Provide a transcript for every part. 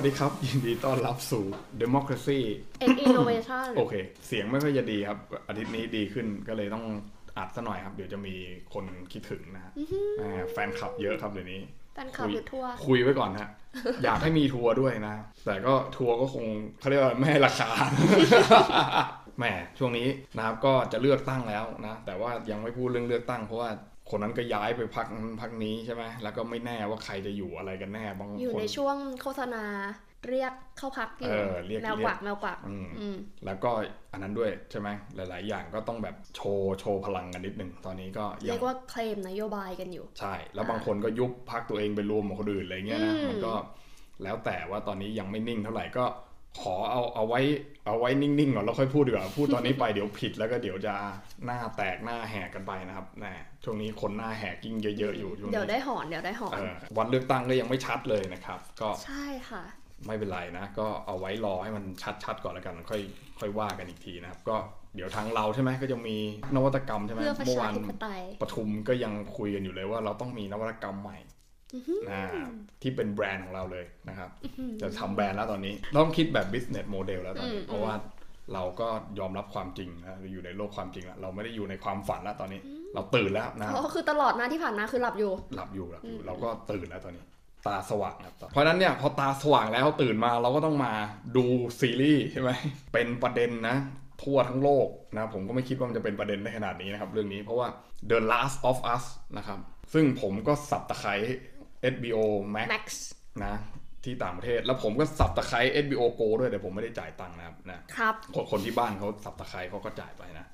วัสดีครับ ยินดีต้อนรับสู่ Democracy X Innovation โอเค เสียงไม่ค่อยจะดีครับ อาทิตย์นี้ดีขึ้นก็เลยต้องอัดซะหน่อยครับ เดี๋ยวจะมีคนคิดถึงนะฮะอ่าแฟนคลับเยอะครับเดี๋ยวนี้แฟนคลับหรือทัวร์คุยไว้ก่อนฮะ อยากให้มีทัวร์ด้วยนะ แต่ก็ทัวร์ก็คงเขาเรียกว่าไม่ให้ราคาแหมช่วงนี้นะครับก็จะเลือกตั้งแล้วนะ แต่ว่ายังไม่พูดเรื่องเลือกตั้งเพราะว่า คนนั้นก็ย้ายไปพักนั้นพักนี้ใช่ไหมแล้วก็ไม่แน่ว่าใครจะอยู่อะไรกันแน่บางอยู่คนในช่วงโฆษณาเรียกเข้าพักอยู่เออเรียกแมวกวักแมวกวักอืมอืมแล้วก็อันนั้นด้วยใช่ไหมหลาย ๆ อย่างก็ต้องแบบโชว์โชว์พลังกันนิดหนึ่งตอนนี้ก็ยัเรีงยกว่าเคลมนโยบายกันอยู่ ใช่ แล้วบางคนก็ยุบพักตัวเองไปรวมกับคนอื่นอะไรเงี้ยนะอืมมันก็แล้วแต่ว่าตอนนี้ยังไม่นิ่งเท่าไหร่ก็ ขอเอาเอาไว้เอาไว้นิ่งๆก่อนแล้วค่อยพูดดีกว่าพูดตอนนี้ไปเดี๋ยวผิดแล้วก็เดี๋ยวจะหน้าแตกหน้าแหกกันไปนะครับแน่ช่วงนี้คนหน้าแหกยิ่งเยอะๆอยู่ช่วงเดี๋ยวนี้ได้หอนเดี๋ยวได้หอนเออวันเลือกตั้งก็ยังไม่ชัดเลยนะครับ ก็ใช่ค่ะ ไม่เป็นไรนะ ก็เอาไว้รอให้มันชัดๆก่อนแล้วกันค่อยค่อยว่ากันอีกทีนะครับ ก็เดี๋ยวทางเราใช่ไหมก็จะมีนวัตกรรมใช่ไหมเพื่อประเมื่อชาวานธิปไตยปทุมก็ยังคุยกันอยู่เลยว่าเราต้องมีนวัตกรรมใหม่นะ ที่เป็นแบรนด์ของเราเลยนะครับ จะทำแบรนด์แล้วตอนนี้ ต้องคิดแบบ business model แล้วตอนนี้อืมเพราะว่าเราก็ยอมรับความจริงนะเราอยู่ในโลกความจริงแล้วเราไม่ได้อยู่ในความฝันแล้วตอนนี้ เราตื่นแล้วนะเพราะคือตลอดมาที่ผ่านมาคือหลับอยู่ หลับอยู่หลับอยู่เราก็ตื่นแล้วตอนนี้ ตาสว่างครับเพราะฉะนั้นเนี่ยพอตาสว่างแล้วตื่นมาเราก็ต้องมาดูซีรีส์ใช่ไหมเป็นประเด็นนะทั่วทั้งโลกนะผมก็ไม่คิดว่ามันจะเป็นประเด็นได้ขนาดนี้นะครับ เรื่องนี้เพราะว่า The Last of Us นะครับซึ่งผมก็สับตะไคร้ HBO Max Max นะที่ต่างประเทศ แล้วผมก็สับตะไคร้ HBO Go ด้วยแต่ผมไม่ได้จ่ายตังค์นะครับนะครับคนคนที่บ้านเขาสับตะไคร้เขาก็จ่ายไปนะ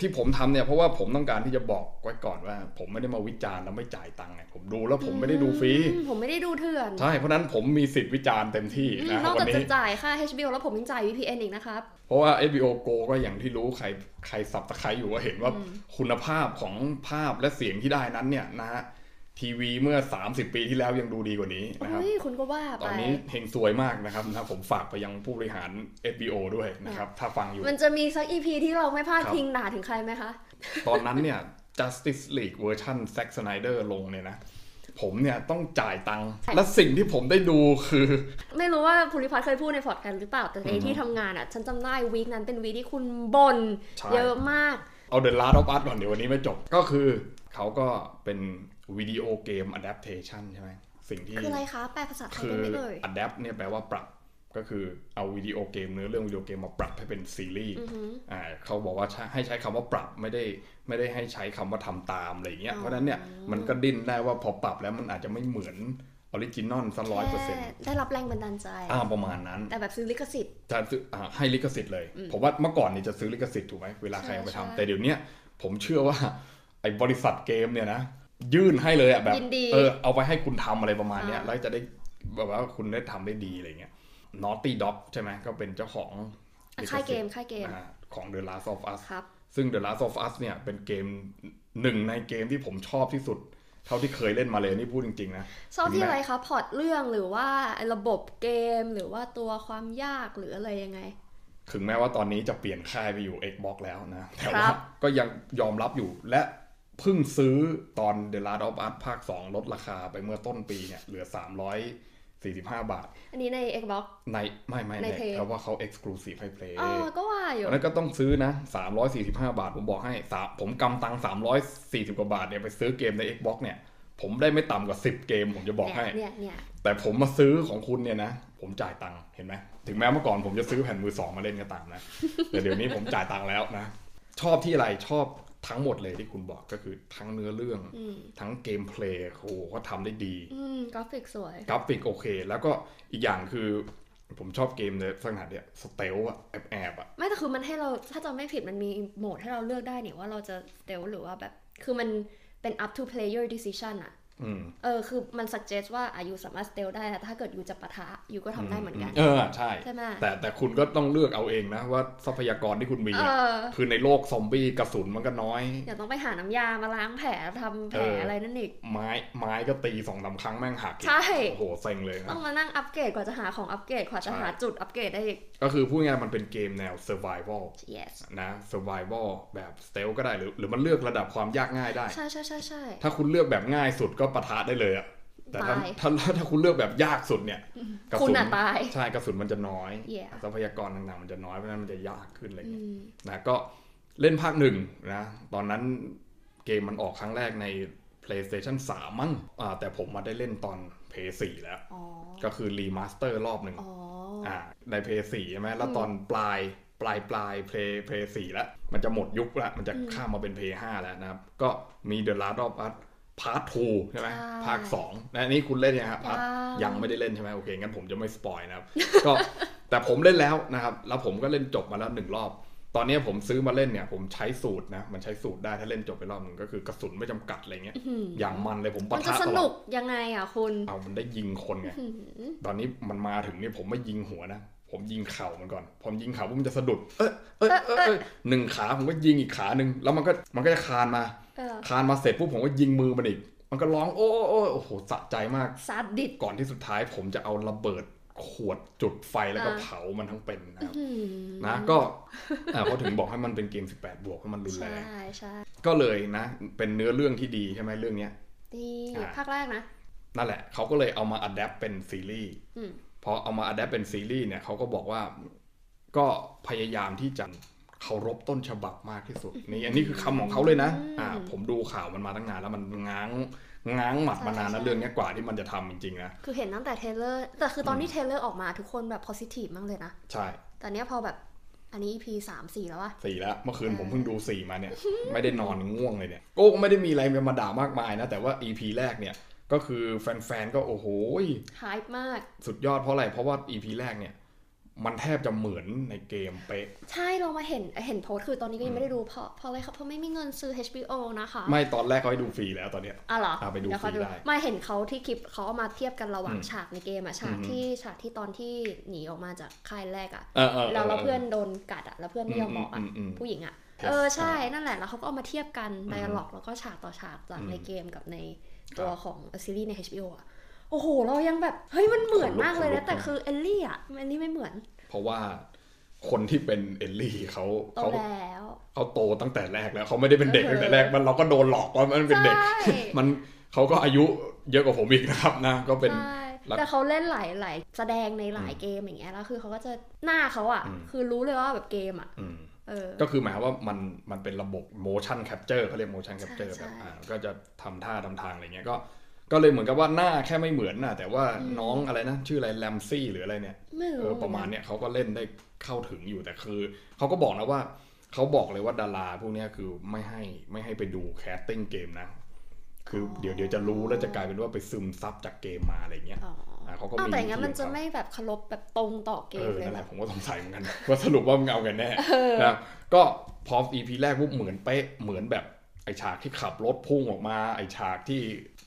ที่ผมทำเนี่ยเพราะว่าผมต้องการที่จะบอกไว้ก่อนว่า ผมไม่ได้มาวิจารณ์แล้วไม่จ่ายตังค์ไงผมดูแล้วผมไม่ได้ดูฟรีอืมผมไม่ได้ดูเถื่อนใช่เพราะฉะนั้นผมมีสิทธิ์วิจารณ์เต็มที่อืมนะนอกวัจากนจะนี้จ่ายค่า HBO แล้วผมยังจ่าย VPN อีกนะครับเพราะว่า HBO Go ก็อย่างที่รู้ใครใครสับตะไคร้อยู่ก็เห็นว่าคุณภาพของภาพและเสียงที่ได้นั้นเนี่ยนะฮะ ทีวีเมื่อ 30 ปีที่แล้วยังดูดีกว่านี้นะครับเฮ้ยคุณก็ว่าตไปอนนี้เฮงซวยมากนะครับนะผมฝากไปยังผู้บริหาร HBO ด้วยนะครับ ถ้าฟังอยู่ มันจะมีสัก EP ที่เราไม่พลาดครับพิงด่าถึงใครไหมคะ ตอนนั้นเนี่ย Justice League เวอร์ชัน Zack Snyder ลงเนี่ยนะผมเนี่ยต้องจ่ายตังค์ใช่และสิ่งที่ผมได้ดูคือ ไม่รู้ว่าภูริพัฒน์เคยพูดในพอดแคสต์หรือเปล่า แต่ในอือฮึที่ทำงานอะ ฉันจำได้วีคนั้นเป็นวีคที่คุณบ่นใช่เยอะมาก เอา The Last of Us ก่อนเดี๋ยววันนี้ไม่จบ ก็คือเขาก็เป็น วิดีโอเกม adaptation ใช่ไหมสิ่งที่คืออะไรคะแปลภาษาไทยคือได้ไหมเอ่ย adapt เนี่ยแปลว่าปรับก็คือเอาวิดีโอเกมเนื้อเรื่องวิดีโอเกมมาปรับให้เป็นซีรีส์อือหืออ่าเขาบอกว่าใช้ให้ใช้คำว่าปรับไม่ได้ไม่ได้ให้ใช้คำว่าทำตามอะไรอย่างเงี้ยอ๋อเพราะฉะนั้นเนี่ยมันก็ดิ้นได้ว่าพอปรับแล้วมันอาจจะไม่เหมือน original สักร้อยเปอร์เซ็นต์แค่ได้รับแรงบันดาลใจอ่าประมาณนั้น แต่แบบซื้อลิขสิทธิ์จะซื้ออ่าให้ลิขสิทธิ์เลย ผมว่าเมื่อก่อนนี่จะซื้อลิขสิทธิ์ถูกไหมเวลาใครเอาไปใช่ทำใช่แต่เดี๋ยวเนี้ยผมเชื่อว่าไอ้บริษัทเกมเนี่ยนะ ยื่นให้เลยอะแบบยินดีเออเอาไปให้คุณทำอะไรประมาณเนี้ยอ่าแล้วจะได้แบบว่าคุณได้ทำได้ดีอะไรเงี้ย Naughty Dog ใช่ไหมก็เป็นเจ้าของลิขค่ายเกสิทมธิ์ค่ายเกมอ่าของ The Last of Us ครับซึ่ง The Last of Us เนี่ยเป็นเกมหนึ่งในเกมที่ผมชอบที่สุด เท่าที่เคยเล่นมาเลยนี่พูดจริงๆนะ ชอบที่ถึงแม้อะไรคะพอร์ตเรื่องหรือว่าระบบเกมหรือว่าตัวความยากหรืออะไรยังไง ถึงแม้ว่าตอนนี้จะเปลี่ยนค่ายไปอยู่ Xbox แล้วนะ แต่ครัว่าบก็ยังยอมรับอยู่และ เพิ่งซื้อตอน The Last of Us ภาค 2 ลดราคาไปเมื่อต้นปีเนี่ยเหลือ 345 บาท อันนี้ใน Xbox ในไม่ไม่ในใน Play เพราะว่าเขา Exclusive ให้ Play อ๋อก็ว่าอยู่อันนั้นก็ต้องซื้อนะ 345 บาท ผมบอกให้สามผมกำตังค์340 กว่าบาทเนี่ยไปซื้อเกมใน Xbox เนี่ย ผมได้ไม่ต่ำกว่า 10 เกม ผมจะบอกให้เนี่ยเนี่ยแต่ผมมาซื้อของคุณเนี่ยนะผมจ่ายตังค์เห็นไหมถึงแม้เมื่อก่อนผมจะซื้อแผ่นมือสองมาเล่นก็ตามนะแต่เดี๋ยวนี้ผมจ่ายตังค์แล้วนะชอบที่อะไรชอบ ทั้งหมดเลยที่คุณบอกก็คือทั้งเนื้อเรื่องอืมทั้ง gameplay โอ้โหเขาทำได้ดีอืมกราฟิกสวย กราฟิกโอเค แล้วก็อีกอย่างคือ ผมชอบเกมในลักษณะเนี่ย stealth อะแอบแอบๆอะไม่แต่คือมันให้เราถ้าจำไม่ผิดมันมีโหมดให้เราเลือกได้เนี่ยว่าเราจะ stealth หรือว่าแบบ คือมันเป็น up to player decision อะอืม เออคือมัน suggest ว่า you สามารถ stealth ได้แต่ถ้าเกิด you จะปะทะ you ก็ทำได้เหมือนกัน เออใช่ใช่ไหมแต่แต่คุณก็ต้องเลือกเอาเองนะว่าทรัพยากรที่คุณมีเออะอคือในโลกซอมบี้กระสุนมันก็น้อยเดี๋ยวต้องไปหาน้ำยามาล้างแผลทำแผลเออออะไรนั่นอีกไม้ไม้ก็ตีสองสามครั้งแม่งหักอีกใช่โอ้โหเซ็งเลยนะต้องมานั่งอัปเกรดกว่าจะหาของอัปเกรดกว่าจะใช่หาจุดอัปเกรดได้อีกก็คือพูดง่ายๆมันเป็นเกมแนว survival yes นะ survival แบบ stealth ก็ได้หรือหรือมันเลือกระดับความยากง่ายได้ใช่ใช่ใช่ใช่ถ้าคุณเลือกแบบง่ายสุดก็ปะทะได้เลยอะแต่ถ้าตายถ้าถ้าคุณเลือกแบบยากสุดเนี่ยกระคุณสุนอะตายใช่กระสุนมันจะน้อย Yeah ทรัพยากรต่างๆ มันจะน้อยเพราะฉะนั้นมันจะยากขึ้นอะไรอืเงี้ยมนะก็เล่นภาคหนึ่งนะตอนนั้นเกมมันออกครั้งแรกใน PlayStation 3 มั้งอ่าแต่ผมมาได้เล่นตอน PS4 แล้วอ๋อก็คือ remaster รอบหนึ่งอ๋ออ่าใน PS4 ใช่ไหมแล้วตอนปลายปลายปลาย Play PS4 แล้ว มันจะหมดยุคแล้วมันจะข้ามมาเป็น PS5 แล้วนะครับ ก็มี The Last of Us Part 2ใช่ไหมภาค2นะอันนี้คุณเล่นยังครับ Part ยังไม่ได้เล่นใช่ไหมโอเคงั้นผมจะไม่สปอยนะครับก็แต่ผมเล่นแล้วนะครับ แล้วผมก็เล่นจบมาแล้วหนึ่งรอบ ตอนนี้ผมซื้อมาเล่นเนี่ย ผมใช้สูตรนะ มันใช้สูตรได้ถ้าเล่นจบไปรอบหนึ่งก็คือกระสุนไม่จำกัดอะไรเงี้ยอย่างมันเลยผมปะมันจะทะสตลนุอดกยังไงอะคุณเอามันได้ยิงคนไงตอนนี้มันมาถึงนี่ผมไม่ยิงหัวนะผมยิงเข่ามันก่อน ผมยิงเข่าปุ๊บมันจะสะดุด เอยเอยเอยเอยหนึ่งขาผมก็ยิงอีกขาหนึ่งแล้วมันก็มันก็จะคานมาเออ คานมาเสร็จปุ๊บผมก็ยิงมือมันอีก มันก็ร้องโอ้โอ้โอ้โหสะใจมากซาดิสก่อนที่สุดท้ายผมจะเอาระเบิดขวดจุดไฟแล้วก็อ่าเผามันทั้งเป็นนะครับอืมนะก็อ่าเขาถึงบอกให้มันเป็นเกม 18 บวกเพราะมันรุนแรงใช่ใช่ก็เลยนะ เป็นเนื้อเรื่องที่ดีใช่ไหมเรื่องเนี้ยดีอ่าภาคแรกนะ นั่นแหละเขาก็เลยเอามา adapt เป็นซีรีส์อืมพอเอามา adapt เป็นซีรีส์เนี่ยเขาก็บอกว่าก็พยายามที่จะ เคารพต้นฉบับมากที่สุดนี่อันนี้คือคำของเขาเลยนะอ่าผมดูข่าวมันมาตั้งนานแล้วมันง้างง้างหมัดมานานนะเรื่องเนี้ยกว่าที่มันจะทำจริงๆนะคือเห็นตั้งแต่ trailer แต่คือตอนที่ trailer ออกมาทุกคนแบบ positive มากเลยนะใช่แต่เนี้ยพอแบบอันนี้ EP สามสี่แล้ววะสี่แล้ว เมื่อคืนผมเพิ่งดูสี่มาเนี่ย ไม่ได้นอนง่วงเลยเนี่ยโก็ไม่ได้มีอะไรมาด่ามากมายนะ แต่ว่า EP แรกเนี่ย ก็คือแฟนๆ ก็โอ้โหฮายมาก สุดยอดเพราะอะไร เพราะว่า EP แรกเนี่ย มันแทบจะเหมือนในเกมเป๊ะ ใช่เรามาเห็นเห็นโพสต์คือตอนนี้ก็ยังไม่ได้ดูเพราะเพราะอะไรครับเพราะไม่มีเงินซื้อ HBO นะคะ ไม่ตอนแรกเขาให้ดูฟรีแล้วตอนเนี้ยอะเหรออะไปดูเยวเขาฟรีได้ไม่เห็นเขาที่คลิปเขาเอามาเทียบกันระหว่างอืมฉากในเกมอะฉากอืมที่ฉากที่ตอนที่หนีออกมาจากค่ายแรกอะเออเออแล้วเราเพื่อนโดนกัดอะแล้วเพื่อนไม่ยอมบอกอะอืมอืมอืมผู้หญิงอะ Yes เออใช่นั่นแหละแล้วเขาก็เอามาเทียบกันไดอะล็อกแล้วก็ฉากต่อฉากจากอืมในเกมกับในตัวครับของซีรีส์ใน HBO อะ โอ้โห เรายังแบบ เฮ้ยมันเหมือนมากเลยขนลุกนะแต่คือเอลลี่อะเอลลี่ไม่เหมือน เพราะว่าคนที่เป็นเอลลี่เขาโตเขาแล้วเขาโตตั้งแต่แรกแล้วเขาไม่ได้เป็นเด็กเออตั้งแต่แรกมันเราก็โดนหลอกว่ามันเป็นเด็กใช่มันเขาก็อายุเยอะกว่าผมอีกนะครับนะก็เป็นใช่รักแต่เขาเล่นหลายหลายแสดงในหลายเกมอย่างเงี้ยแล้วคือเขาก็จะหน้าเขาอะอืมคือรู้เลยว่าแบบเกมอะอืมเออก็คือหมายความว่ามันมันเป็นระบบ motion capture เขาเรียก motion capture ใช่แบบใช่อ่าก็จะทำท่าทำทางอะไรเงี้ยก็ ก็เลยเหมือนกับว่าหน้าแค่ไม่เหมือนน่ะ แต่ว่าน้องอะไรนะ ชื่ออะไรแรมซีย์หรืออะไรเนี่ยไม่รู้เออประมาณเนี้ยเขาก็เล่นได้เข้าถึงอยู่แต่คือเขาก็บอกนะว่าเขาบอกเลยว่าดาราพวกเนี้ยคือไม่ให้ไม่ให้ไปดู casting เกมนะ คือเดี๋ยวเดี๋ยวจะรู้แล้วจะกลายเป็นว่าไปซึมซับจากเกมมาอะไรเงี้ยอ๋ออ่าเขาก็อ้าวมีแต่อย่างนั้นวิธีมันจะของเขาไม่แบบเคารพแบบตรงต่อเกมอเลยเออนั่นเหแหรอละผมก็สงสัยเหมือนกันว่าสรุปว่ามึงเอากันแน่นะก็พอ EP แรกปุ๊บเหมือนเป๊ะเหมือนแบบไอ ฉากที่ขับรถพุ่งออกมา ไอฉากที่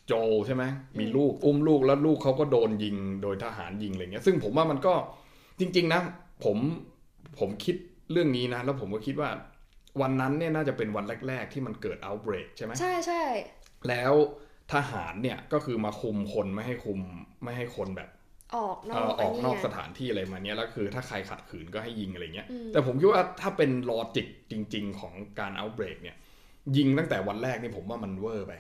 โจใช่ไหมมีลูกอุ้มลูกแล้วลูกเขาก็โดนยิงโดยทหารยิงอะไรเงี้ย ซึ่งผมว่ามันก็จริง ๆ นะ ผมผมคิดเรื่องนี้นะ แล้วผมก็คิดว่าวันนั้นเนี่ยน่าจะเป็นวันแรก ๆ ที่มันเกิด outbreak ใช่ไหมใช่ใช่แล้วทหารเนี่ยก็คือมาคุมคนไม่ให้คุมไม่ให้คนแบบออกนอเอ่อกออกนอกไงสถานที่อะไรมาเนี้ยแล้วคือถ้าใครขัดขืนก็ให้ยิงอะไรเงี้ยอืมแต่ผมคิดว่าถ้าเป็น logic จริง ๆ ของการ outbreak เนี่ย ยิงตั้งแต่วันแรกนี่ผมว่ามันเวอร์ไป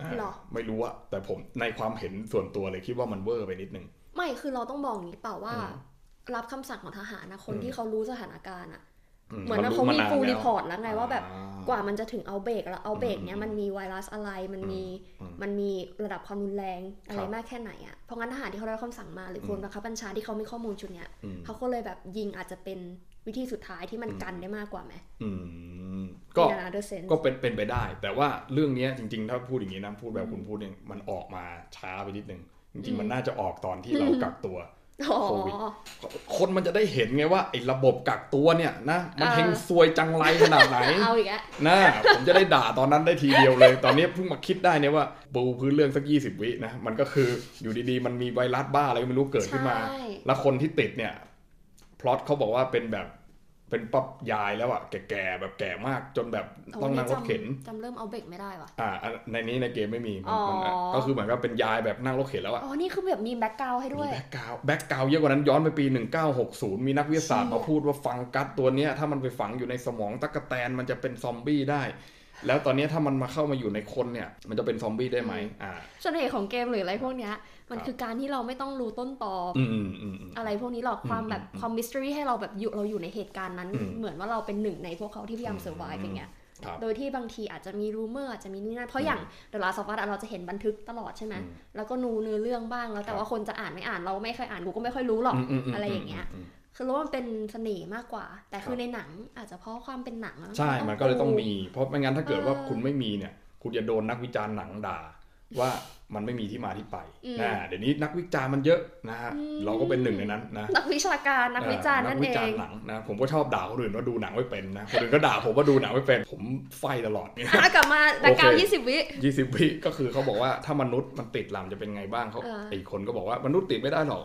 อ่าหรอไม่รู้อะแต่ผมในความเห็นส่วนตัวเลยคิดว่ามันเวอร์ไปนิดนึง ไม่คือเราต้องบอกอย่างนี้เปล่าว่าอืมรับคำสั่งของทหารนะคนอืมที่เขารู้สถานการณ์อะอืเหมือนว่ารู้เขามี full report แล้รีวแล้วไงว่าแบบอ่กว่ามันจะถึง outbreak แล้ว outbreak เนี้ยอืมมันมีไวรัสอะไรมันมีอืมมันมีระดับความรุนแรงอะไรครับมากแค่ไหนอะเพราะงั้นทหารที่เขาได้รับคำสั่งมาหรือคนอืมบังคับบัญชาที่เขามีข้อมูลชุดเนี้ยอืมเขาก็เลยแบบยิงอาจจะเป็น วิธีสุดท้ายที่มันกันได้มากกว่าไหมอืมก็ใน another sense ก็เป็นเป็นไปได้ แต่ว่าเรื่องเนี้ยจริงๆ ถ้าพูดอย่างนี้นะพูดแบบคุณพูดเนี่ยมันออกมาช้าไปนิดนึง จริง ๆ มันน่าจะออกตอนที่เรากักตัวอ๋อโควิดคนมันจะได้เห็นไงว่าไอ้ระบบกักตัวเนี่ยนะมันอ่าเฮงซวยจังไรขนาดไหนเอาอีกแล้วนะผมจะได้ด่าตอนนั้นได้ทีเดียวเลย ตอนนี้เพิ่งมาคิดได้เนี่ยว่าปูพื้นเรื่องสัก 20 วินะมันก็คืออยู่ดีๆ มันมีไวรัสบ้าอะไรก็ไม่รู้เกิดขึ้นมาใช่แล้วคนที่ติดเนี่ยพ ล็อตเขาบอกว่าเป็นแบบเป็นปั๊บยายแล้วอะแก่ๆแบบแก่มากจนแบบต้องนั่งรถเข็นจำเริ่ม outbreak ไม่ได้ว่ะอ่าอันในนี้ในเกมไม่มีมันมันอ๋อก็คือเหมือนกับเป็นยายแบบนั่งรถเข็นแล้วอะอ๋อนี่คือแบบมี background ให้ด้มี background background เยอะกว่านั้นย้อนไปปี 1960 มีนักวิทยาศาสตร์เชี่ยมาพูดว่า fungus ตัวเนี้ยถ้ามันไปฝังอยู่ในสมองตั๊กแตนมันจะเป็นซอมบี้ได้แล้วตอนนี้ถ้ามันมาเข้ามาอยู่ในคนเนี่ย มันจะเป็นซอมบี้ได้ไหมอ่าส่วนเหตุของเกมหรืออะไรพวกเนี้ย มันครับคือการที่เราไม่ต้องรู้ต้นตออืมอืมอืมอืมอะไรพวกนี้หรอกความแบบอืมความมิส t รีให้เราแบบอยู่เราอยู่ในเหตุการณ์นั้นอืมเหมือนว่าเราเป็นหนึ่งในพวกเขาที่พยายามอืมเซอร์ไ e อย่างเงี้ยครับโดยที่บางทีอาจจะมี rumor อาจจะมีนี่นั่นเพราะอย่าง The Last of Us เราจะเห็นบันทึกตลอดใช่ไหมอืมแล้วก็ดูเนื้อเรื่องบ้างแล้วแต่ว่าคนจะอ่านไม่อ่านเราไม่เคยอ่านกูก็ไม่ค่อยรู้หรอกมมมอะไรอย่างเงี้ยมคือรู้ว่ามันเป็นเสน่ห์มากกว่า แต่คืครัอบในหนังอาจจะเพราะความเป็นหนังอะใช่มันก็เลยต้องมี เพราะไม่งั้นถ้าเกิดว่าเออคุณไม่มีเนี่ย คุณจะโดนนักวิจารณ์หนังด่าว่า มันไม่มีที่มาที่ไปอืมนะเดี๋ยวนี้นักวิจารณ์มันเยอะนะฮะอืมเราก็เป็นหนึ่งในนั้นนะนักวิชาการนักวิจารณ์เออนั่นนัเอวิจารงณ์หนังนะผมก็ชอบด่าคนอื่นว่าดูหนังไม่เป็นนะคนอื่นก็ด่าผมว่าดูหนังไม่เป็น ผมไฟตลอดเนี่ยอะกลับมาแบ็คกราวโอเคยี่สิบวิยี่สิบวิก็คือเขาบอกว่าถ้ามนุษย์มันติดลำจะเป็นไงบ้างเขาเออไอ้คนก็บอกว่ามนุษย์ติดไม่ได้หรอก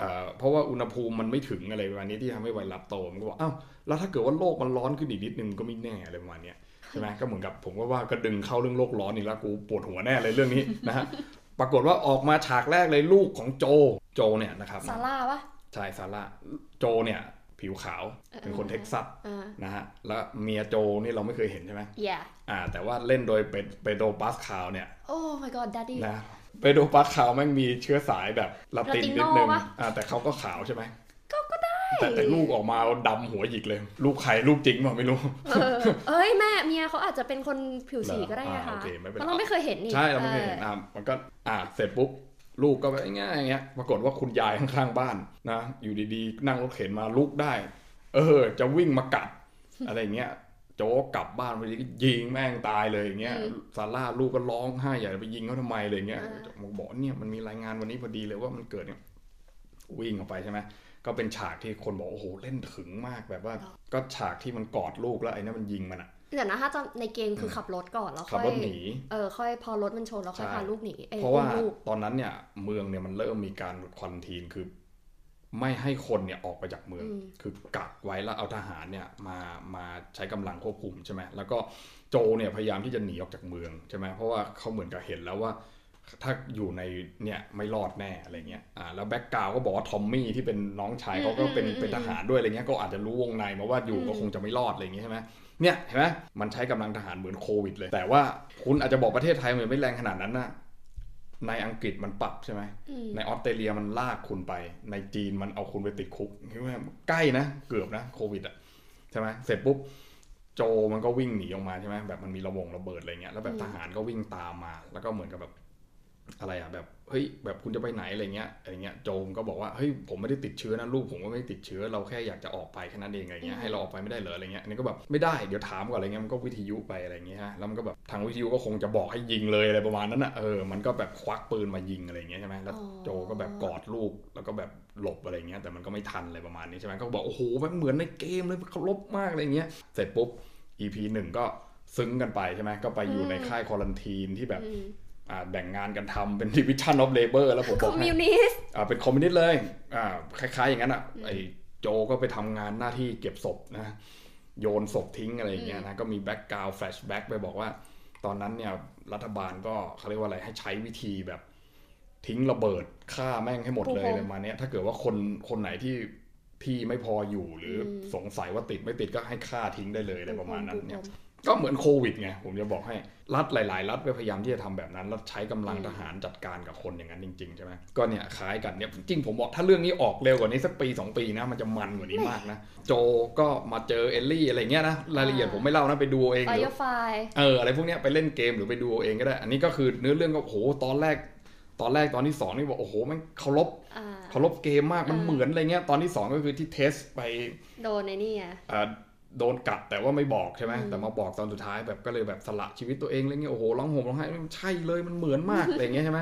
เอ่อเพราะว่าอุณหภูมิมันไม่ถึงอะไรประมาณนี้ที่ทำให้ไวรัสโตมันก็บอกอ้าวแล้วถ้าเกิดว่าโลกมันร้อนขึ้นอีกนิดนึงก็ไม่แน่อะไรประมาณเนี้ย ใช่ไหมก็เหมือนกับผมก็ว่าก็ดึงเข้าเรื่องโลกร้อนอีกแล้วกูปวดหัวแน่เลยเรื่องนี้นะฮะปรากฏว่าออกมาฉากแรกเลยลูกของโจโจเนี่ยนะครับซาร่าปะใช่ซาร่าโจเนี่ยผิวขาวเป็นคนเออเท็กซัสอ่านะฮะแล้วเมียโจนี่เราไม่เคยเห็นใช่ไหม yeah อ่าแต่ว่าเล่นโดยเปเปโดรปาสคาลเนี่ย oh my god daddy นะเปโดรปาสคาลแม่งมีเชื้อสายแบบละติน Latino นิดนึงปะอ่าแต่เขาก็ขาวใช่ไหมก็ก็ได้ แต่แต่ลูกออกมาดำหัวหยิกเลย ลูกใครลูกจริงเปล่าไม่รู้ เออเอ้ยแม่เมียเขาอาจจะเป็นคนผิวสีก็ได้เหรอนะคะอ่าโอเคไม่เป็นไรเพราะเราไม่เคยเห็นนี่ใช่เราไม่เคยเห็นอออ่ามันก็อ่าเสร็จปุ๊บลูกก็แบบง่ายๆอย่างเงี้ย ปรากฏว่าคุณยายข้างๆบ้านนะ อยู่ดีๆ นั่งรถเข็นมาลุกได้ เออ จะวิ่งมากัด อะไรอย่างเงี้ย โจ๊กกลับบ้านไปก็ยิงแม่งตายเลยอย่างเงี้ย ซาร่าลูกก็ร้องไห้อย่าไปยิงเขาทำไมเลยอย่างเงี้ยบอกบอกเนี่ยมันมีรายงานวันนี้พอดีเลยว่ามันเกิดเนี่ยวิ่งออกไปใช่ไหม ก็เป็นฉากที่คนบอกโอ้โหเล่นถึงมากแบบว่า ก็ฉากที่มันกอดลูกแล้วไอ้นั่นมันยิงมันอะเดี๋ยวนะถ้าจะในเกมคือขับรถก่อนแล้วขับค่อยรถหนีเออค่อยพอรถมันชนแล้วค่อยใช่พาลูกหนีอ้ยเพราะว่าอุ้มลูกตอนนั้นเนี่ยเมืองเนี่ยมันเริ่มมีการควันทีนคือ ไม่ให้คนเนี่ยออกไปจากเมืองอืมคือกักไว้แล้วเอาทหารเนี่ยมามาใช้กำลังควบคุมใช่ไหมแล้วก็โจเนี่ยพยายามที่จะหนีออกจากเมืองใช่ไหมเพราะว่าเขาเหมือนกับเห็นแล้วว่า ถ้าอยู่ในเนี่ยไม่รอดแน่อะไรเงี้ยอ่าแล้วแบ็กกราวก็บอกว่าทอมมี่ที่เป็นน้องชายเขาก็เป็นเป็นทหารด้วยอะไรเงี้ยก็อาจจะรู้วงในมาว่าอยู่ก็คงจะไม่รอดอะไรเงี้ยใช่ไหมเนี่ยเห็นไหมมันใช้กำลังทหารเหมือนโควิดเลย แต่ว่าคุณอาจจะบอกประเทศไทยมันไม่แรงขนาดนั้นนะในอังกฤษมันปรับใช่ไหมอืมในออสเตรเลียมันลากคุณไป ในจีนมันเอาคุณไปติดคุกคิดว่าใกล้นะเกือบนะโควิดอะใช่ไหมเสร็จปุ๊บโจมันก็วิ่งหนีออกมาใช่ไหมแบบมันมีระวงระเบิดอะไรเงี้ยแล้วแบบอืมทหารก็วิ่งตามมา แล้วก็เหมือนกับแบบ อะไรอะแบบเฮ้ยแบบคุณจะไปไหนอะไรเงี้ยอะไรเงี้ยโจมก็บอกว่าเฮ้ยผมไม่ได้ติดเชื้อนะลูกผมก็ไม่ได้ติดเชื้อเราแค่อยากจะออกไปแค่นั้นเองอะไรเงี้ยให้เราออกไปไม่ได้เหรออะไรเงี้ยอันนี้ก็แบบไม่ได้เดี๋ยวถามก่อนอะไรเงี้ยมันก็วิทยุไปอะไรเงี้ยฮะแล้วมันก็แบบทางวิทยุก็คงจะบอกให้ยิงเลยอะไรประมาณนั้นอะเออมันก็แบบควักปืนมายิงอะไรเงี้ยใช่ไหมแล้วโจก็แบบกอดลูกแล้วก็แบบหลบอะไรเงี้ยแต่มันก็ไม่ทันอะไรประมาณนี้ใช่ไหมก็บอกโอ้โหมันเหมือนในเกมเลยเคารพมากอะไรเงี้ยเสร็จปุ๊บ EP หนึ่งก็ซึ้งกันไปใช่ไหมก็ไปอยู่ในค่าย quarantine ที่แบบอืมอ่า แบ่งงานกันทำเป็น division of labor แล้วผมบอกให้มิวนิสต์อ่าเป็นคอมมิวนิสต์เลยอ่าคล้ายๆอย่างนั้นอะไอ้โจก็ไปทำงานหน้าที่เก็บศพนะโยนศพทิ้งอะไรอย่างเงี้ยนะก็มี background flashback ไปบอกว่า ตอนนั้นเนี่ยรัฐบาลก็เขาเรียกว่าอะไรให้ใช้วิธีแบบทิ้งระเบิดฆ่าแม่งให้หมดเลยอะไรประมาณเนี้ยถ้าเกิดว่าคนคนไหนที่ที่ไม่พออยู่หรืออสงสัยว่าติดไม่ติดก็ให้ฆ่าทิ้งได้เลยอะไรประมาณนั้นเนี่ย ก็เหมือนโควิดไงผมจะบอกให้รัฐหลาย ๆ รัฐก็พยายามที่จะทำแบบนั้นแล้วใช้กำลังทหารจัดการกับคนอย่างนั้นจริง ๆ ใช่ไหมก็เนี่ยคล้ายกันเนี่ยจริงผมบอกถ้าเรื่องนี้ออกเร็วกว่านี้สักปี 2 ปีนะมันจะมันกว่านี้มากนะ โจก็มาเจอเอลลี่อะไรเงี้ยนะรายละเอียดผมไม่เล่านะไปดูเอาเอง Firefly เอออะไรพวกเนี้ยไปเล่นเกมหรือไปดูเอาเองก็ได้ อันนี้ก็คือเนื้อเรื่องก็โอ้โหตอนแรก ตอนแรกตอนที่สองนี่บอกโอ้โหมันเคารพอ่าเคารพเกมมากมันอ่าเหมือนอะไรเงี้ยตอนที่สองก็คือที่เทสไปโดนในนี่ไงอ่า โดนกัดแต่ว่าไม่บอกใช่ไหมอืมแต่มาบอกตอนสุดท้ายแบบก็เลยแบบสละชีวิตตัวเองอะไรเงี้ยโอ้โหร้องห่มร้องไห้มันใช่เลยมันเหมือนมากอะไรเงี้ยใช่ไหม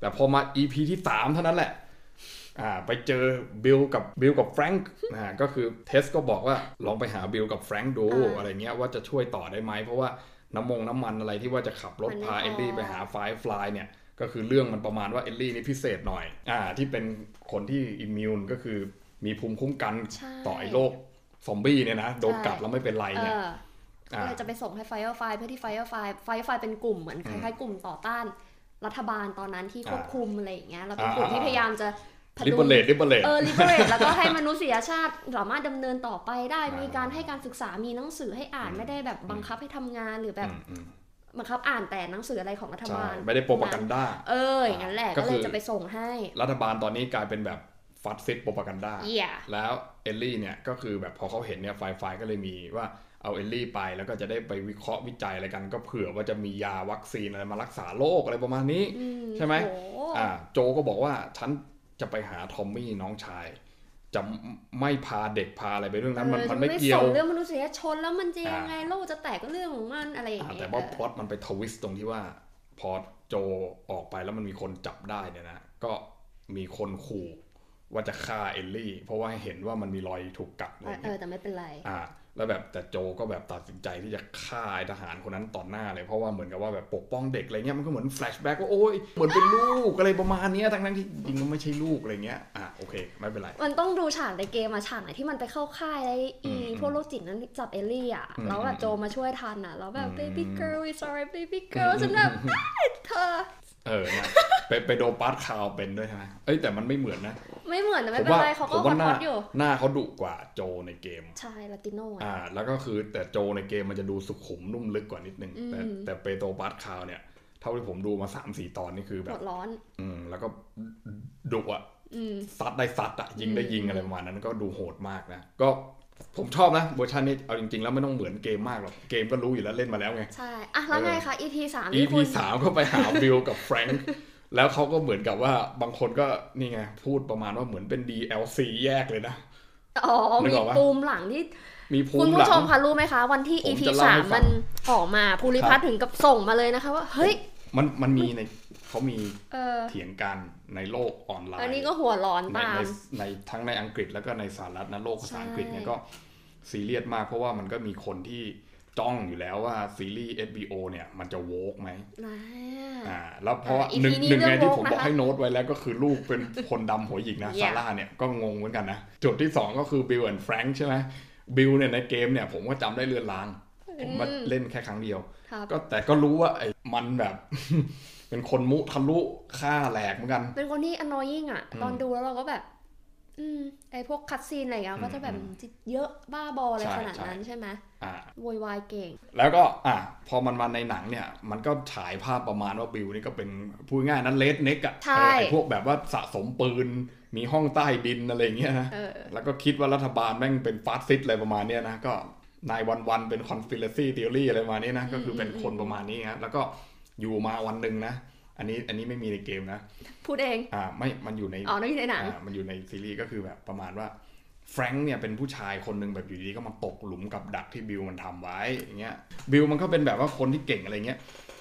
แต่พอมา EP ที่สามเท่านั้นแหละอ่าไปเจอบิลกับบิลกับแฟรงค์อ่าก็คือเทสก็บอกว่าลองไปหาบิลกับแฟรงค์ดูอ่าอะไรเงี้ยว่าจะช่วยต่อได้ไหมเพราะว่าน้ำมงน้ำมันอะไรที่ว่าจะขับรถมันไม่พาพอเอลลี่ไปหา Firefly เนี่ยก็คือเรื่องมันประมาณว่าเอลลี่นี่พิเศษหน่อยอ่าที่เป็นคนที่ immune ก็คือมีภูมิคุ้มกันใช่ต่อไอ้โรค ซอมบี้เนี่ยนะใช่โดนกัดแล้วไม่เป็นไรเออเนี่ยก็อ่าเลยจะไปส่งให้ไฟไฟเพื่อที่ไฟไฟไฟไฟเป็นกลุ่มเหมือนคล้ายๆกลุ่มต่อต้านรัฐบาลตอนนั้นที่ควบคุมอะไรอย่างเงี้ยแล้วเป็นกลุ่มอ่าที่พยายามจะพูด liberate liberate เออ liberate แล้วก็ให้มนุษยชาติสามารถดำเนินต่อไปได้อ่ามีมีการให้การศึกษามีหนังสือให้อ่านอืมไม่ได้แบบบังคับให้ทำงานหรือแบบอืมบังคับอ่านแต่หนังสืออะไรของรัฐบาลใช่ ไม่ได้ propaganda เอออย่างนั้นแหละก็ก็คืเลยจะไปส่งให้ รัฐบาลตอนนี้กลายเป็นแบบ fascist propaganda เหี้ยแล้วเอลลี่เนี่ยก็คือแบบพอเขาเห็นเนี่ยไฟไฟก็เลยมีว่าเอาเอลลี่ไปแล้วก็จะได้ไปวิเคราะห์วิจัยอะไรกัน ก็เผื่อว่าจะมียาวัคซีนอะไรมารักษาโรคอะไรประมาณนี้อืใช่ไหมโอ่าโจก็บอกว่าฉันจะไปหาทอมมี่น้องชาย จะไม่พาเด็กพาอะไรไปเรื่องนั้นมันออมันไม่จะเกี่ยวส่งเรื่องมนุษยชนแล้วมันจะยังไงอ่าโลกจะแตกก็เรื่องของมันอะไรอย่างอ่าเงี้ยแต่ว่าเออพล็อตมันไป twist ตรงที่ว่า พอโจออกไปแล้วมันมีคนจับได้เนี่ยนะก็มีคนขู่ ว่าจะฆ่าเอลลี่ เพราะว่าเห็นว่ามันมีรอยถูกกัดอะไรเออเอเงี้อยแต่ไม่เป็นไรอ่าแล้วแบบแต่โจก็แบบตัดสินใจที่จะฆ่าไอ้ทหารคนนั้นต่อหน้าเลยเพราะว่าเหมือนกับว่าแบบปกป้องเด็กอะไรเงี้ยมันก็เหมือน flashback ว่าโอ้ยเหมือนเป็นลูกอะไรประมาณเนี้ยทั้งนั้นที่จริงก็ไม่ใช่ลูกอะไรเงี้ยอะโอเค ไม่เป็นไร มันต้องดูฉากในเกมอะฉากไหนที่มันไปเข้าค่ายแล้วอีอืมพวกโรคจิตนั้นจับเอลลี่อะอืมแล้วแบบโจมาช่วยทันอะแล้วแบบอืม baby girl we sorry baby girl ฉันแบบอ้ายเธอ เออนะไปไปโดนปาร์ตคาวเป็นด้วยใช่ไหมเอ้ยแต่มันไม่เหมือนนะ ไม่เหมือนแต่ผไม่มเป็นว่าไรเขาผก็มฮอว่าตหฮน้าอตอยู่ หน้าเขาดุกว่าโจในเกม ใช่ ลาติโนอ่า แล้วก็คือแต่โจในเกมมันจะดูสุขุมนุ่มลึกกว่านิดนึงอืมแต่แต่เปโตรปาร์ตคาวเนี่ย เท่าที่ผมดูมาสามสี่ตอนนี่คือแบหับวร้อน อืม แล้วก็ดุอะอืมซัดได้ซัดอะยิงได้ยิงอืมอะไรประมาณนั้นก็ดูโหดมากนะ ก็ ผมชอบนะเวอร์ชันนี้เอาจริง ๆ แล้วไม่ต้องเหมือนเกมมากหรอกเกมก็รู้อยู่แล้วเล่นมาแล้วไง ใช่อะแล้วไงคะ EP สามนี่ EP คุณสามก็ไปหาบิลกับแฟรงค์แล้วเขาก็เหมือนกับว่าบางคนก็นี่ไง พูดประมาณว่าเหมือนเป็น DLC แยกเลยนะ อ๋อนึมีกออกปะปูมหลังที่มีภูคุณมิหลัผู้งชมคะรู้ไหมคะ วันที่ผม EP จะเล่าสาให้มฟังมันออกมาภูริพัฒน์ถึงกับส่งมาเลยนะคะว่า เฮ้ย มันมันมีใน เขามีเออเถียงกันในโลกออนไลน์ อันนี้ก็หัวร้อนในตามในในทั้งในอังกฤษแล้วก็ในสหรัฐนะโลกภาษาอังกฤษเนี่ยใช่ก็ซีเรียสมากเพราะว่ามันก็มีคนที่จ้องอยู่แล้วว่าซีรีส์ HBO เนี่ยมันจะ woke ไหมนะอ่า แล้วเพราะว่าอ่าหนึ่ง EP นี้หนึ่งในเรื่องที่ woke ผมบอกนะคะให้โน้ตไว้แล้วก็คือลูกเป็นคนดำหัวหยิกนะ Yeah ซาร่าเนี่ยก็งงเหมือนกันนะ จุดที่สองก็คือบิล and แฟรงค์ใช่ไหมบิลเนี่ยในเกมเนี่ยผมก็จำได้เลือนลาง ผมมาเล่นแค่ครั้งเดียวครับก็แต่ก็รู้ว่าไอ้มันแบบ เป็นคนมุทะลุฆ่าแหลกเหมือนกัน เป็นคนที่ annoying อะอืมตอนดูแล้วเราก็แบบ อืมไอพวก cutscene อะไรอย่างเงี้ยอืมก็จะแบบอืมเยอะบ้าบออะไรใช่ขนาดใช่นั้นใช่ไหมอ่าโวยวายเก่ง แล้วก็อะพอมันมาในหนังเนี่ย มันก็ฉายภาพประมาณว่าบิลนี่ก็เป็นพูดง่ายๆนั้น redneck อะใช่เออไอ้พวกแบบว่าสะสมปืนมีห้องใต้ดินอะไรอย่างเงี้ยนะเออแล้วก็คิดว่ารัฐบาลแม่งเป็นฟาสซิสต์อะไรประมาณเนี้ยนะก็นายวันวันๆเป็น conspiracy theory อะไรประมาณนี้นะก็คือเป็นคนประมาณนี้ครับแล้วก็ อยู่มาวันหนึ่งนะ อันนี้อันนี้ไม่มีในเกมนะ พูดเอง อ่าไม่มันอยู่ในอ๋อนั่นอยู่ในหนังอ่ามันอยู่ในซีรีส์ก็คือแบบประมาณว่าแฟรงค์เนี่ยเป็นผู้ชายคนหนึ่งแบบอยู่ดีๆก็มาตกหลุมกับดักที่บิลมันทำไว้อย่างเงี้ยบิลมันก็เป็นแบบว่าคนที่เก่งอะไรเงี้ย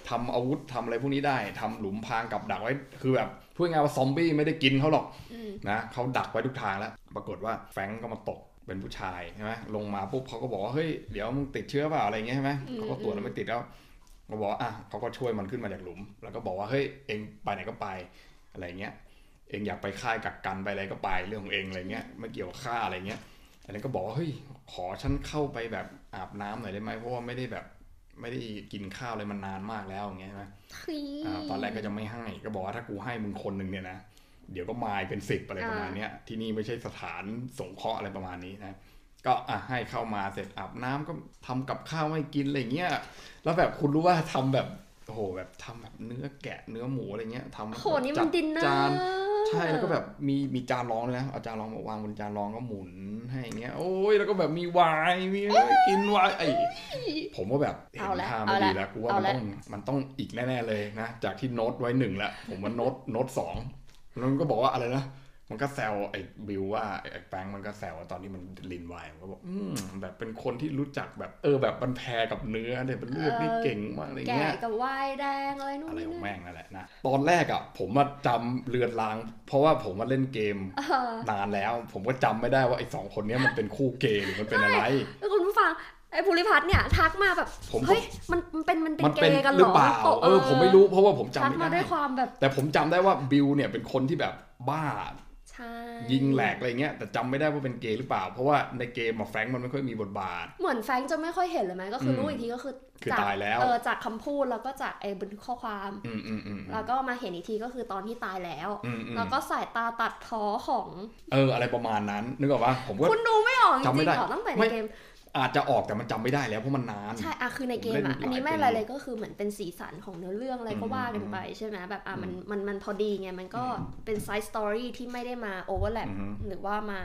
ทำอาวุธทำอะไรพวกนี้ได้ทำหลุมพรางกับดักไว้ คือแบบพูดง่ายๆว่าซอมบี้ไม่ได้กินเขาหรอกอืมนะเขาดักไว้ทุกทางแล้ว ปรากฏว่าแฟรงก์ก็มาตกเป็นผู้ชายใช่ไหมลงมาปุ๊บเขาก็บอกว่าเฮ้ยเดี๋ยวมึงติดเชื้อเปล่าอะไรเงี้ยใช่ไหมอืมเขาก็ตรวจแล้วไม่ติดแล้ว เขาบอกว่าอะเขาก็ช่วยมันขึ้นมาจากหลุม แล้วก็บอกว่าเฮ้ยเองไปไหนก็ไปอะไรเงี้ยเองอยากไปค่ายกักกันไปอะไรก็ไปเรื่องของเองอะไรเงี้ยไม่เกี่ยวกับค่าอะไรเงี้ยอันนี้นก็บอกว่าเฮ้ยขอฉันเข้าไปแบบอาบน้ำหน่อยได้ไหมเพราะว่าไม่ได้แบบไม่ได้กินข้าวอะไรมันนานมากแล้วอย่างเงี้ยใช่ไหมคืออ่าตอนแรกก็จะไม่ให้ก็บอกว่าถ้ากูให้มึงคนหนึ่งเนี่ยนะเดี๋ยวก็มายเป็นสิบอะไรประมาณเนี้ยที่นี่ไม่ใช่สถานสงเคราะห์อะไรประมาณนี้นะ ก็อะให้เข้ามาเสร็จอาบน้ำก็ทำกับข้าวให้กินอะไรเงี้ยแล้วแบบคุณรู้ว่าทำแบบโอ้โหแบบทำแบบเนื้อแกะเนื้อหมูอะไรเงี้ยทำโหนี่มันดินเนอจานร์ใช่แล้วก็แบบมีมีจานรองเลยนะเอาจานรองมาวางบนจานรองก็หมุนให้อย่างเงี้ยโอ้ยแล้วก็แบบมีไวน์มีอะไรกินไวน์ไอ้ผมว่าแบบเห็นเอาละท่าเอาไม่ละดีแล้วกูว่าเอามันละต้องมันต้องอีกแน่ๆเลยนะจากที่โน้ตไว้หนึ่งแล้วผมว่าโน้ตโน้ตสองแล้วมันก็บอกว่าอะไรนะ มันก็แซวไอ้บิวว่าไอ้แฟรงค์มันก็แซวว่าตอนนี้มันลินไวน์มันก็บอกอืมแบบเป็นคนที่รู้จักแบบเออแบบมันแพรกับเนื้อเนี่ยเป็นเลือกได้เก่งมากอะไรแกะเงี้ยกับวายแดงอะไรนู่นอะไรนี่ของนั่นแม่งนั่นแหละนะตอนแรกอะผมมาจำเรือนราง เพราะว่าผมมาเล่นเกมเออนานแล้ว ผมก็จำไม่ได้ว่าไอ้สองคนเนี้ยมันเป็นคู่เกย์หรือมันเป็นอะไรแล้วคุณผู้ฟังไอ้ภูริพัฒน์เนี่ยทักมาแบบผมเฮ้ยมันมันเป็นมันเป็นมันเกเป็นย์กันเหหรรืออเปล่าตกเออผมไม่รู้เพราะว่าผมจำทักไม่มาได้ด้วยความแบบ แต่ผมจำได้ว่าบิลเนี่ยเป็นคนที่แบบบ้าใช่ ยิงแหลกอะไรเงี้ยแต่จำไม่ได้ว่าเป็นเกย์หรือเปล่า เพราะว่าในเกมอะแฟรงค์มันไม่ค่อยมีบทบาท เหมือนแฟรงค์จะไม่ค่อยเห็นเลยไหมก็คืออมรู้อีกทีก็คือคือจากตายแล้วเออจากคำพูดแล้วก็จากไอ้บันทึกข้อความอืมอืมอืมอืมแล้วก็มาเห็นอีกทีก็คือตอนที่ตายแล้วอืมอืมแล้วก็สายตาตัดพ้อของ เอออะไรประมาณนั้น นึกออกปะผมก็คุณดูไม่ออกจจำไม่ริงได้ๆเหรอตั้งแต่ในไม่เกม อาจจะออกแต่มันจำไม่ได้แล้วเพราะมันนาน ใช่อะคือในเกมผมเล่อะนหลายอันนี้ไม่ปีอะไรเลยก็คือเหมือนเป็นสีสันของเนื้อเรื่องอะไรก็อืมว่ากันอืมไปใช่ไหมแบบอะมันอืมมันมันพอดีไงมันก็เป็นไซส์สตอรี่ที่ไม่ได้มาโอเวอร์แลปอือฮึหรือว่ามา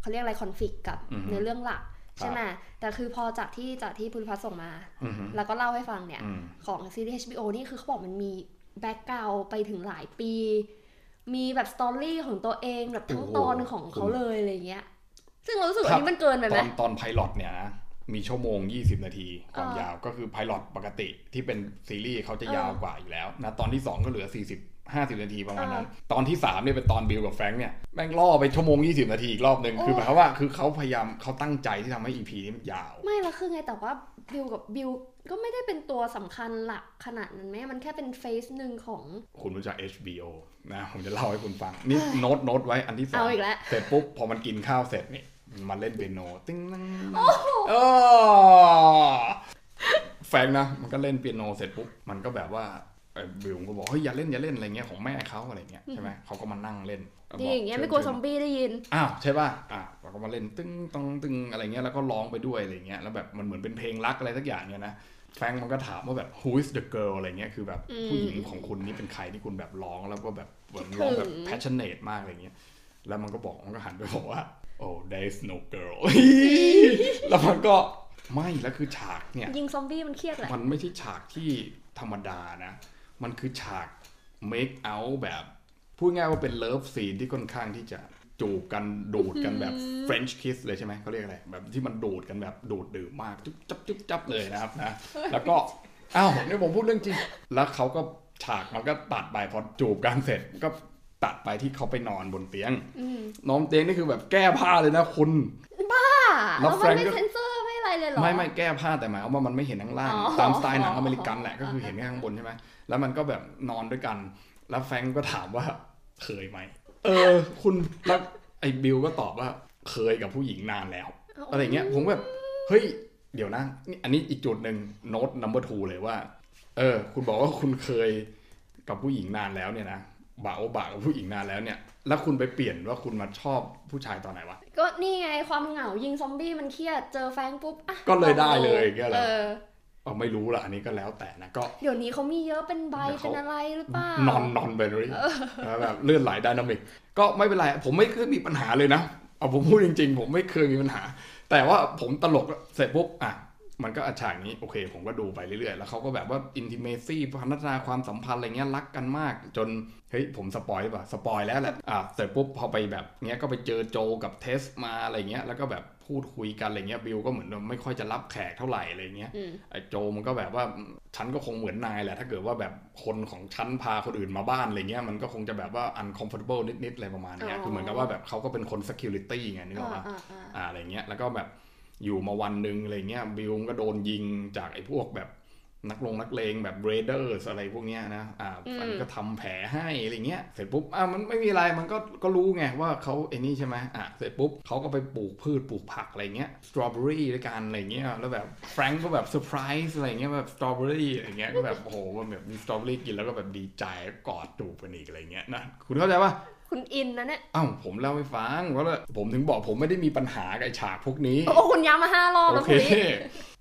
เขาเรียกอะไรคอนฟ lict กับอือฮึเนื้อเรื่องหลักใช่ไหมแต่คือพอจากที่จากที่พุทธพัฒน์ส่งมาอืมอืมแล้วก็เล่าให้ฟังเนี่ยอืมของซีรีส์ HBO นี่คือเขาบอกมันมีแบ็กกราวไปถึงหลายปี มีแบบ story ของตัวเองแบบทั้งโอ้โหตอนของเขาคุณเลยอะไรเงี้ย ซึ่งเรารู้สึกว่าครับอันนี้มันเกินไปไหมตอนตอน pilot เนี่ยนะ มีชั่วโมง 20 นาทีความเออยาวก็คือ pilot ปกติที่เป็นซีรีส์เขาจะเออยาวกว่าอยู่แล้วนะตอนที่ 2 ก็เหลือ 40 50 นาทีประมาณนั้นเออตอนที่ 3 เนี่ยเป็นตอนบิลกับแฟรงค์เนี่ยแม่งล่อไปชั่วโมง 20 นาทีอีกรอบหนึ่งโอ้คือหมายความว่าคือเขาพยายามเขาตั้งใจที่ทำให้ EP นี้มันยาว ไม่และคือไงแต่ว่าบิลกับบิลก็ไม่ได้เป็นตัวสำคัญหลักขนาดนั้นไหมมันแค่เป็น phase หนึ่งของ คุณรู้จัก HBO นะ ผมจะเล่าให้คุณฟัง นี่โน้ตโน้ตไว้อันที่สองเอาอีกแล้วเสร็จปุ๊บพอมันกินข้าวเสร็จนี่ มันเล่นเปียโนติ้งนั่งเออแฟงนะ มันก็เล่นเปียโนเสร็จปุ๊บ มันก็แบบว่าไอ้บิวมันก็บอกเฮ้ยอย่าเล่นอย่าเล่นอะไรเงี้ยของแม่เขาอะไรเงี้ยใช่ไหมเขาก็มานั่งเล่นดีอย่างเงี้ยไม่กลัวซอมบี้ได้ยินอ้าวใช่ป่ะอะเราก็มาเล่นตึ้งตองตึ้งอะไรเงี้ยแล้วก็ร้องไปด้วยอะไรเงี้ยแล้วแบบมันเหมือนเป็นเพลงรักอะไรสักอย่างเนี่ยนะแฟรงก์มันก็ถามว่าแบบ who is the girl อะไรเงี้ยคือแบบอืมผู้หญิงของคุณนี่เป็นใครที่คุณแบบร้องแล้วก็แบบเหมือนร้องแบบถึง passionate มากอะไรเงี้ยแล้วมันก็บอกมันก็หันไปบอกว่า oh there is no girl แล้วมันก็ไม่แล้วคือฉากเนี่ย ยิงซอมบี้มันเครียดแหละ มันไม่ใช่ฉากที่ธรรมดานะ มันคือฉาก make out แบบ พูดง่ายว่าเป็น love scene ที่ค่อนข้างที่จะจูบกันดูดกันแบบ French kiss เลยใช่ไหมเขาเรียกอะไร แบบที่มันดูดกันแบบดูดดื่มมาก จุ๊บจับจุ๊บจับเลยนะครับนะ แล้วก็ อ้าวนี่ผมพูดเรื่องจริง แล้วเขาก็ฉากมันก็ตัดไปพอจูบกันเสร็จก็ ตัดไปที่เขาไปนอนบนเตียงอืมนอนเตียงนี่คือแบบแก้ผ้าเลยนะคุณอะแล้แล้วมันไม่เซนเซอร์ไม่อะไรเลยเหรอ ไม่ไม่แก้ผ้าแต่หมายความว่ามันไม่เห็นข้างล่างอ๋อตามสไตล์หนังอเมริกันแหละอ๋อก็คือเห็นแค่ข้างบนใช่ไหมแล้วมันก็แบบนอนด้วยกัน แล้วแฟรงก์ก็ถามว่าเคยไหม เออ คุณแล้วไอ้บิลก็ตอบว่าเคยกับผู้หญิงนานแล้วอะไรเงี้ยผมแบบเฮ้ยเดี๋ยวนะนี่อันนี้อีกจุดหนึ่งโน้ต number two เลยว่า เออ คุณบอกว่าคุณเคยกับผู้หญิงนานแล้วเนี่ยนะ บ่าวบ่ากับผู้หญิงนานแล้วเนี่ย แล้วคุณไปเปลี่ยนว่าคุณมาชอบผู้ชายตอนไหนวะ ก็นี่ไงความเหงายิงซอมบี้มันเครียดเจอแฟงปุ๊บอะก็เลยได้เลยอย่างเงี้ยเหรอเออเอาไม่รู้ละอันนี้ก็แล้วแต่นะก็เดี๋ยวนี้เขามีเยอะเป็นใบเดี๋ยวเขาเป็นอะไรหรือเปล่านอนนอนไปเลยแบบเลื่อนไหลไดนามิกก็ไม่เป็นไรผมไม่เคยมีปัญหาเลยนะเอาผมพูดจริง ๆ ผมไม่เคยมีปัญหา แต่ว่าผมตลกเสร็จปุ๊บอะ มันก็อาฉากนี้โอเค ผมก็ดูไปเรื่อยๆ แล้วเขาก็แบบว่า intimacy พัฒนาความสัมพันธ์อะไรเงี้ยรักกันมาก จนเฮ้ยผม spoil หรือเปล่า spoil แล้วแหละอะเสร็จปุ๊บพอไปแบบเงี้ยก็ไปเจอโจกับเทสมาอะไรเงี้ยแล้วก็แบบพูดคุยกันอะไรเงี้ยบิลก็เหมือนไม่ค่อยจะรับแขกเท่าไหร่อะไรเงี้ยอืมไอ้โจมันก็แบบว่าฉันก็คงเหมือนนายแหละ ถ้าเกิดว่าแบบคนของฉันพาคนอื่นมาบ้านอะไรเงี้ยมันก็คงจะแบบว่า uncomfortable นิดๆอะไรประมาณเนี้ยอ๋อคือเหมือนกับว่าแบบเขาก็เป็นคน security ไงนึกออกปะอ่าอ่าอ่าอ่าอะไรเงี้ยแล้วก็แบบ อยู่มาวันหนึ่งอะไรเงี้ยบิลก็โดนยิงจากไอ้พวกแบบนักลงนักเลงแบบ raiders อะไรพวกเนี้ยนะอ่าอันนี้ก็ทำแผลให้อะไรเงี้ย เสร็จปุ๊บอะมันไม่มีอะไรมันก็ก็รู้ไงว่าเขาไอ้นี่ใช่ไหมอะเสร็จปุ๊บเขาก็ไปปลูกพืชปลูกผักอะไรเงี้ยสตรอเบอรี่ด้วยกันอะไรเงี้ยแล้วแบบแฟรงก์ก็แบบเซอร์ไพรส์อะไรเงี้ยแบบสตรอเบอรี่อะไรเงี้ยก็แบบโอ้โหมันแบบมีสตรอเบอรี่กินแล้วก็แบบดีใจกอดจูบกันอีกอะไรเงี้ยนะคุณเข้าใจปะ คุณอินนะเนี่ยอ้าวผมเล่าให้ฟังเพราะว่าผมถึงบอกผมไม่ได้มีปัญหากับไอ้ฉากพวกนี้ โอ้คุณย้ำมาห้ารอบโอเคแล้ว คุณนี่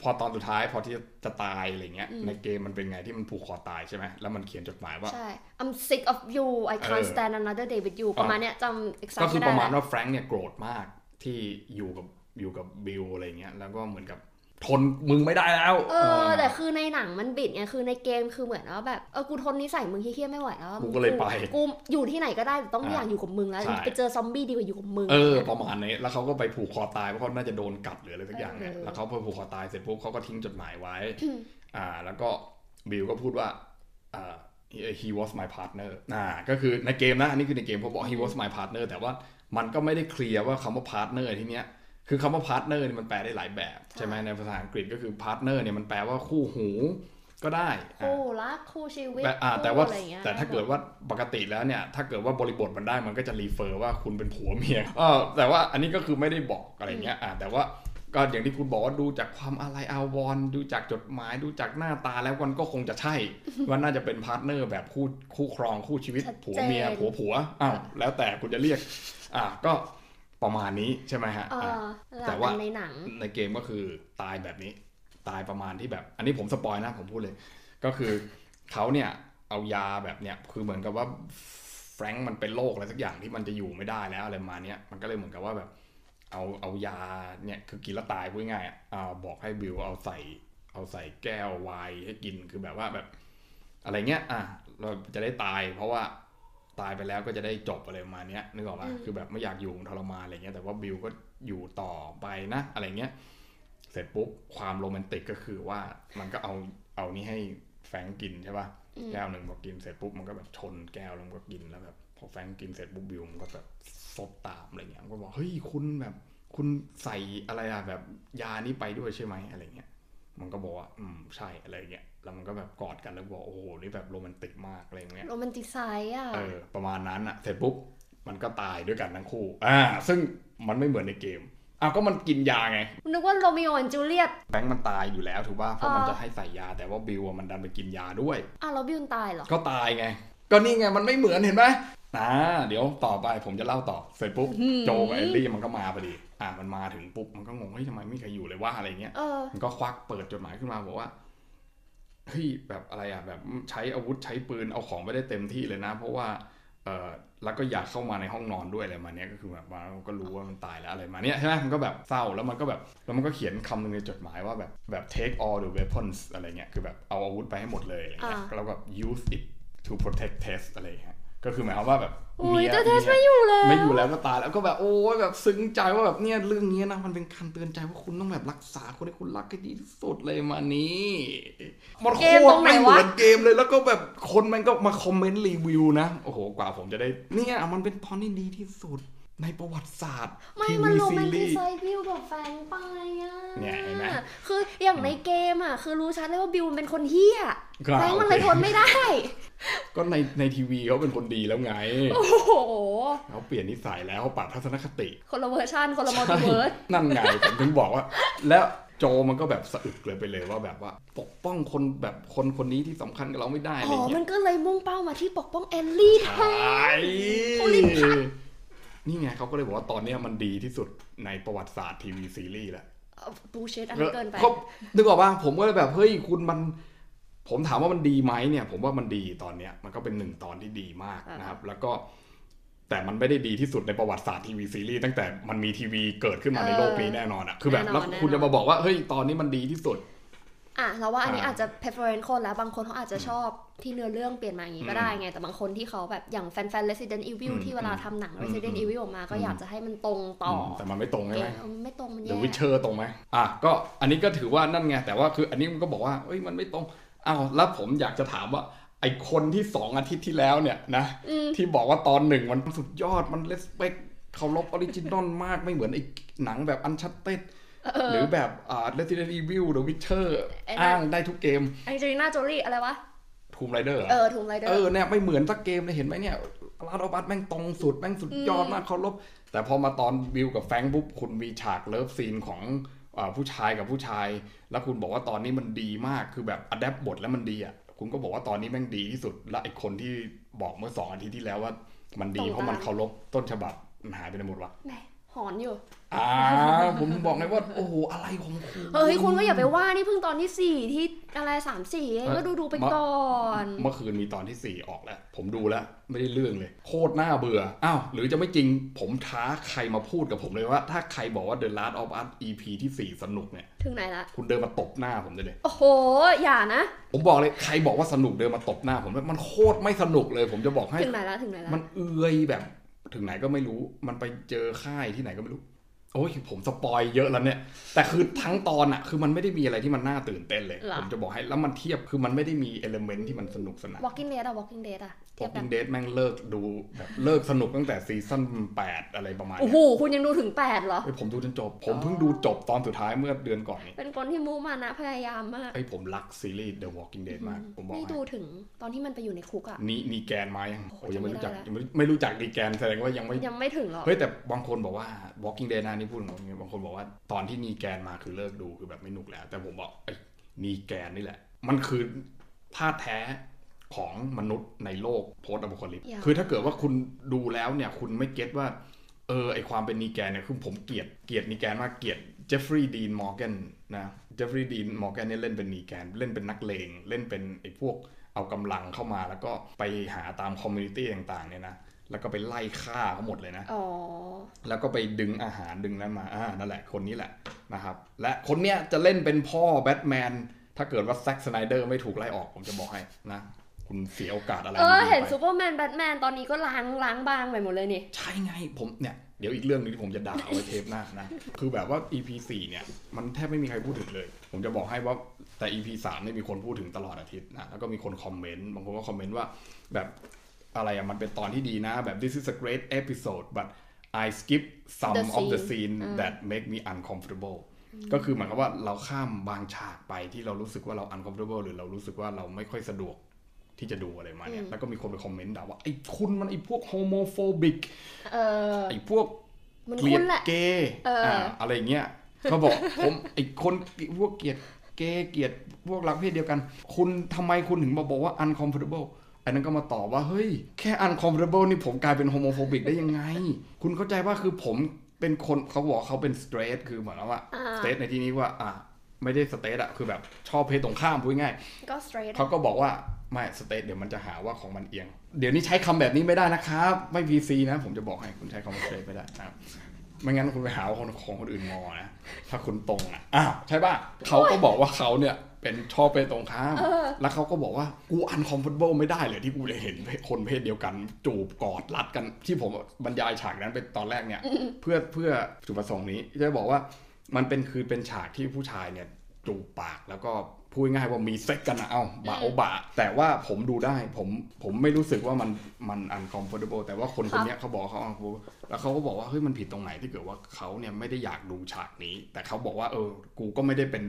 พอตอนสุดท้ายพอที่จะตายอะไรเงี้ย อืม ในเกมมันเป็นไงที่มันผูกคอตายใช่ไหมแล้วมันเขียนจดหมายว่า ใช่ เออ I'm sick of you I can't stand another day with you ประมาณเนี้ยจำ exact ก็คือไม่ได้ประมาณแล้วว่าแฟรงค์เนี่ยโกรธมากที่อยู่กับอยู่กับบิลอะไรเงี้ยแล้วก็เหมือนกับ ทนมึงไม่ได้แล้ว เออ แต่คือในหนังมันบิดไงคือในเกมคือเหมือนว่าแบบเออกูทนนิสัยมึงเฮี้ยๆไม่ไหวแล้วกูก็เลยไปกูอยู่ที่ไหนก็ได้แต่ต้องไม่อ่าอยากอยู่กับมึงแล้วใช่ไปเจอซอมบี้ดีกว่าอยู่กับมึงเออประมาณนี้แล้วเขาก็ไปผูกคอตายเพราะเขาน่าจะโดนกัดหรืออะไรสักอย่างเนี่ยเออแล้วเขาพอผูกคอตายเสร็จปุ๊บเขาก็ทิ้งจดหมายไว้ อ่า แล้วก็บิลก็พูดว่าอ่า he- he was my partner อ่าก็คือในเกมนะอันนี้คือในเกมเขาบอก he was my partner แต่ว่ามันก็ไม่ได้เคลียร์ว่าคำว่า partner ที่เนี้ย คือคำว่า partner เนี่ยมันแปลได้หลายแบบใช่ไหมในภาษาอังกฤษก็คือ partner เนี่ยมันแปลว่าคู่หูก็ได้อะคู่รักคู่ชีวิตแต่อ่าคู่แต่ว่าอะไรอย่างเงี้ยแต่ถ้าเกิดว่าปกติแล้วเนี่ยถ้าเกิดว่าบริบทมันได้มันก็จะ refer ว่าคุณเป็นผัวเมียเออแต่ว่าอันนี้ก็คือไม่ได้บอกอะไรเงี้ยอ่าแต่ว่าก็อย่างที่คุณบอกว่าดูจากความอะไรอาวรณ์ดูจากจดหมายดูจากหน้าตาแล้วมันก็คงจะใช่ ว่าน่าจะเป็น partner แบบคู่คู่ครองคู่ชีวิตชัดเจนผัวเมียผัวผัวอ้าวแล้วแต่คุณจะเรียกอ่าก็ ประมาณนี้ใช่ไหมฮะเออะอแต่แต่ว่าว่าในหนังในเกมก็คือตายแบบนี้ ตายประมาณที่แบบ อันนี้ผมสปอยนะผมพูดเลย ก็คือเขาเนี่ยเอายาแบบเนี้ยคือเหมือนกับว่าแฟรงค์มันเป็นโรคอะไรสักอย่างที่มันจะอยู่ไม่ได้แล้วอะไรประมาณเนี้ยมันก็เลยเหมือนกับว่าแบบ เอาเอายาเนี่ยคือกินแล้วตายพูดง่ายๆอะอ่าบอกให้บิวเอาใส่ เอาใส่แก้วไวน์ให้กินคือแบบว่าแบบ อะไรเงี้ยอะเราจะได้ตาย เพราะว่า ตายไปแล้วก็จะได้จบอะไรประมาณเนี้ยนึกออกปะอืมคือแบบไม่อยากอยู่ทรมานอะไรเงี้ยแต่ว่าบิวก็อยู่ต่อไปนะอะไรเงี้ยเสร็จปุ๊บความโรแมนติกก็คือว่ามันก็เอาเอานี่ให้แฟรงก์กินใช่ปะอืมแก้วหนึ่งพอกินเสร็จปุ๊บมันก็แบบชนแก้วแล้วมันก็กินแล้วแบบพอแฟรงก์กินเสร็จปุ๊บบิวมันก็แบบซดตามอะไรเงี้ยมันก็บอกเฮ้ยคุณแบบคุณใส่อะไรอะแบบยานี้ไปด้วยใช่ไหมอะไรเงี้ยมันก็บอกว่าอืมใช่อะไรเงี้ย แล้วมันก็แบบกอดกันแล้วบอกโอ้โหนี่แบบโรแมนติกมากอะไรเงี้ยโรแ romanticize อะเออประมาณนั้นอะเสร็จปุ๊บมันก็ตายด้วยกันทั้งคู่ อ่า ซึ่งมันไม่เหมือนในเกมอ้าวก็มันกินยาไง นึกว่าโรมิโอและจูเลียตแฟรงค์มันตายอยู่แล้วถูกป่ะเพราะมันอ่าจะให้ใส่ยาแต่ว่าบิลอะมันดันไปกินยาด้วยอะแล้วบิลตายเหรอ ก็ตายไง ก็นี่ไงมันไม่เหมือนเห็นไหมอ่าเดี๋ยวต่อไปผมจะเล่าต่อเสร็จปุ๊บอื้อหือโจกับเอลลี่มันก็มาพอดี อ่ามันมาถึงปุ๊บมันก็งงเฮ้ยทำไมไม่มีใครอยู่เลยว่าอะไรเงี้ยเออมันก็ควักเปิดจดหมายขึ้นมาบอกว่า เฮ้ยแบบอะไรอะแบบใช้อาวุธใช้ปืนเอาของไม่ได้เต็มที่เลยนะ เพราะว่าเออแล้วก็อยากเข้ามาในห้องนอนด้วยอะไรมาเนี้ยก็คือแบบว่าก็รู้ว่ามันตายแล้วอะไรมาเนี้ยใช่ไหมมันก็แบบเศร้าแล้วมันก็แบบแล้วมันก็เขียนคำหนึ่งในจดหมายว่าแบบแบบ take all the weapons อะไรเงี้ยคือแบบเอาอาวุธไปให้หมดเลยอะไรเงี้ยอ่าแล้วก็ use it to protect Tess อะไรเงี้ย ก็คือหมายความว่าแบบโอ้ยมีแต่เทสมีไม่อยู่แล้วไม่อยู่แล้วก็ตายแล้วก็แบบโอ้ยแบบซึ้งใจว่าแบบเนี่ยเรื่องนี้นะมันเป็นคำเตือนใจว่าคุณต้องแบบรักษาคนที่คุณรักให้ดีที่สุดเลยมานี้มันโคเกมตตรรงไหนไม่เหวะมือนเกมเลยแล้วก็แบบคนมันก็มาคอมเมนต์รีวิวนะโอ้โหกว่าผมจะได้เนี่ยมันเป็นตอนที่ดีที่สุด ในประวัติศาสตร์ไม่ทีมันวีโรซีแมนติรีส์ไซส์บิวกับแฟนไปอะเนี่ยเห็นไหมคืออย่างในเกมอะ คือรู้ชัดเลยว่าบิลมันเป็นคนเหี้ยก็แฟรงค์มันเลยทนไม่ได้ ก็ในในทีวีเขาเป็นคนดีแล้วไง โอ้โหเขาเปลี่ยนนิสัยแล้วเขาปรับทัศนคติ คนละเวอร์ชันคนละ multiverseนั่นไงผมถึงบอกว่า แล้วโจเอลมันก็แบบสะอึกเลยไปเลยว่าแบบว่า ปกป้องคนแบบคนคนนี้ที่สำคัญกับเราไม่ได้อะไรอ๋อเงี้มัยมันก็เลยมุ่งเป้ามาที่ปกป้องเอลลี่แทน ใช่ เขารีบพัก นี่ไงเขาก็เลยบอกว่าตอนเนี้ยมันดีที่สุดในประวัติศาสตร์ทีวีซีรีส์แล้ว bullshit อันนี้เกินไปก็นึกออกป่ะผมก็เลยแบบเฮ้ยคุณมัน ผมถามว่ามันดีไหมเนี่ย ผมว่ามันดีตอนเนี้ย มันก็เป็นหนึ่งตอนที่ดีมากนะครับ แล้วก็ แต่มันไม่ได้ดีที่สุดในประวัติศาสตร์ทีวีซีรีส์ตั้งแต่มันมีทีวีเกิดขึ้นมาในโลกนี้แน่นอนอะคือแบบแล้วคุณจะมาบอกว่าเฮ้ยตอนนี้มันดีที่สุด อะเราว่าอันนี้อ่าอาจจะ preference คนแล้วบางคนเขาอาจจะชอบ ที่เนื้อเรื่องเปลี่ยนมาอย่างนี้ก็อืมได้ไง แต่บางคนที่เขาแบบอย่างแฟนๆ Resident Evil อืมที่เวลาทำหนังอืม Resident อืม Evil ออกมาก็อืมอยากจะให้มันตรงตามเกมต่มันไม่ตรงใช่เกไหมมเออไม่ตรงมันเดแย่วิเชอร์ตรงไหมอะก็อันนี้ก็ถือว่านั่นไง แต่ว่าคืออันนี้มันก็บอกว่าเอ้ยมันไม่ตรงอ้าวแล้วผมอยากจะถามว่าไอคนที่สองอาทิตย์ที่แล้วเนี่ยนะอืมที่บอกว่าตอนหนึ่งมันสุดยอดมันเลสเปคเคารพออริจินอลมากไม่เหมือนไอหนังแบบอันชัตเต็ดเออหรือแบบอ่า Resident Evil The Witcher ไอ้นั่นอ้างได้ทุกเกมแองเจลิน่าโจลี่อะไรวะ Tomb Raider เออถูกไรเดอเอร์อเนี่ยไม่เหมือนสักเกมเลยเห็นไหมเนี่ยThe Last of Us แม่งตรงสุดแม่งสุดยอดอืมมากเคารพแต่พอมาตอนบิลกับแฟรงค์ปุ๊บคุณมีฉาก love scene ของอาผู้ชายกับผู้ชาย แล้วคุณบอกว่าตอนนี้มันดีมากคือแบบ adapt บทแล้วมันดีอะคุณก็บอกว่าตอนนี้แม่งดีที่สุด และไอคนที่บอกเมื่อสองอาทิตย์ที่แล้วว่า มันดีเพราะมันเคารพต้นฉบับมันหายไปไหนหมดวะแหม นอนอยู่อ่าผมถึงบอกไงว่า โอ้โห อะไรของคุณเฮ้ยคุณก็อย่าไปว่านี่เพิ่งตอนที่สี่ที่อะไรสามสี่เองก็ดูดูๆไปก่อนเมื่อคืนมีตอนที่4ออกแล้ว ผมดูแล้ว ไม่ได้เรื่องเลย โคตรน่าเบื่อ อ้าว หรือจะไม่จริงผมท้าใครมาพูดกับผมเลยว่า ถ้าใครบอกว่า The Last of Us EP ที่4สนุกเนี่ย ถึงไหนละ คุณเดินมาตบหน้าผมได้เลย โอ้โห อย่านะ ผมบอกเลยใครบอกว่าสนุกเดินมาตบหน้าผมมันโคตรไม่สนุกเลย ผมจะบอกให้ ถึงไหนละถึงไหนละมันเอื่อยแบบ ถึงไหนก็ไม่รู้ มันไปเจอค่ายที่ไหนก็ไม่รู้ โอ้ยผม spoil เยอะแล้วเนี่ย แต่คือทั้งตอนอะคือมันไม่ได้มีอะไรที่มันน่าตื่นเต้นเลยเหรอ ผมจะบอกให้แล้วมันเทียบคือมันไม่ได้มี element ที่มันสนุกสนาน Walking Dead อะ Walking Dead อะเทียบกัน Walking Dead แม่งเลิกดูแบบเลิกสนุกตั้งแต่ซีซั่น8อะไรประมาณโอ้เนี้โหยคุณยังดูถึง8เหรอเฮ้ยผมดูจนจบ ผมเพิ่งดูจบตอนสุดท้ายเมื่อเดือนก่อนนี้เป็นคนที่มูมานะพยายามมาก ไอ้ยผมรักซีรีส์ The Walking Dead มาก ผมบอกไม่ให้ดูถึงตอนที่มันไปอยู่ในคุกอะ นี่นีแกนมายังโอ้โหโอ้ยังไม่รู้จักจำไม่ได้ ยังไม่ไม่รู้จักนีแกนแสดงว่ายังไม่ ยังไม่ถึงหรอก เฮ้ยแต่บางคนบอกว่า Walking Dead นะนี่พูดถึง Walking Dead บางคนบอกว่าตอนที่นีแกนมาคือเลิกดูคือแบบไม่หนุกแล้ว แต่ผมบอกไอ้นีแกนนี่แหละ มันคือธาตุแท้ของมนุษย์ในโลกโพสต์อ p ค c ลิปอย่าคือถ้าเกิดว่าคุณดูแล้วเนี่ย คุณไม่ get ว่า เออไอความเป็นนีแกนเนี่ยคือผมเกลียดเกลียดนีแกนมากเกลียดเจฟฟรีย์ดีนมอร์แกนนะเจฟฟรีย์ดีนมอร์แกนเนี่ยเล่นเป็นนีแกน เล่นเป็นนักเลงเล่นเป็นไอพวกเอากำลังเข้ามาแล้วก็ไปหาตาม community ต่างๆเนี่ยนะ แล้วก็ไปไล่ฆ่าเขาหมดเลยนะอ๋อแล้วก็ไปดึงอาหารดึงนั้นมาอ่านั่นแหละคนนี้แหละนะครับ และคนเนี้ยจะเล่นเป็นพ่อแบทแมน ถ้าเกิดว่าแซ็กสไนเดอร์ไม่ถูกไล่ออกผมจะบอกให้นะคุณเสียโอกาสอะไรเออดีๆเห็นไปซูเปอร์อร์แมนแบทแมนตอนนี้ก็ล้างล้างบางไปหมดเลยนี่ ใช่ไงผมเนี่ย เดี๋ยวอีกเรื่องหนึ่งที่ผมจะด่าเอาไว้เทปหน้านะ คือแบบว่า EP 4เนี่ย มันแทบไม่มีใครพูดถึงเลย ผมจะบอกให้ว่าแต่ EP 3เนี่ยมีคนพูดถึงตลอดอาทิตย์นะแล้วก็มีคนคอมเมนต์บางคนก็คอมเมนต์ว่าแบบ อะไรอะมันเป็นตอนที่ดีนะ แบบ this is a great episode but I skip some The of the scene scene that make me uncomfortable ก็คือเหมือนกับว่าเราข้ามบางฉากไปที่เรารู้สึกว่าเรา uncomfortable หรือเรารู้สึกว่าเราไม่ค่อยสะดวกที่จะดูอะไรมาเนี่ย แล้วก็มีคนไปคอมเมนต์ด่าว่า ไอ้คุณมันไอ้พวก homophobic เออไอ้พวกมันเกลียคุ้ดนแหละเกย์เอออ่าอะไรอย่างเงี้ยเขาบอกผมไอ้คนพวกเกลียดเกย์เกลียดพวกรักเพศเดียวกัน คุณทำไมคุณถึงมาบอกว่า uncomfortable อันนั้นก็มาตอบว่าเฮ้ย แค่ uncomfortable นี่ผมกลายเป็น homophobic ได้ยังไง คุณเข้าใจว่าคือผมเป็นคนเขาบอกเขาเป็น straight คือเหมือนว่าอ่า straight ในที่นี้ว่าอ่าไม่ได้ straight อะคือแบบชอบเพศตรงข้ามพูดง่ายก็ straight เขาก็บอกว่าไม่ straight เดี๋ยวมันจะหาว่าของมันเอียง เดี๋ยวนี้ใช้คำแบบนี้ไม่ได้นะครับ ไม่ PC นะ ผมจะบอกให้คุณใช้คำว่า straight ไม่ได้นะครับไม่งั้นคุณไปหาว่าคนของคนอื่นงอนะถ้าคุณตรงอะอ้าวใช่ป่ะเขาก็บอกว่าเขาเนี่ย เป็นชอบเพศตรงข้าม แล้วเขาก็บอกว่ากูอันคอมฟอร์ b l e ไม่ได้เลยที่กูจะเห็นคนเพศเดียวกัน จูบกอดรัดกันที่ผมบรรยายฉากนั้นเป็นตอนแรกเนี่ย เพื่อเพื่อจุดประสงค์นี้จะบอกว่ามันเป็นคือเป็นฉากที่ผู้ชายเนี่ยจูบปากแล้วก็พูดง่ายๆว่ามีเซ็กซ์กันนะเอ้าบาโอบะแต่ว่าผมดูได้ผมผมไม่รู้สึกว่ามันมันอันคอมฟอร์ b l e แต่ว่าคนคนเนี้ยเขาบอกว่าเขา uncomfortable แล้วเขาก็บอกว่าเฮ้ยมันผิดตรงไหนที่เกิดว่าเขาเนี่ยไม่ได้อยากดูฉากนี้ แต่เขาบอกว่าเออ กูก็ไม่ได้เป็น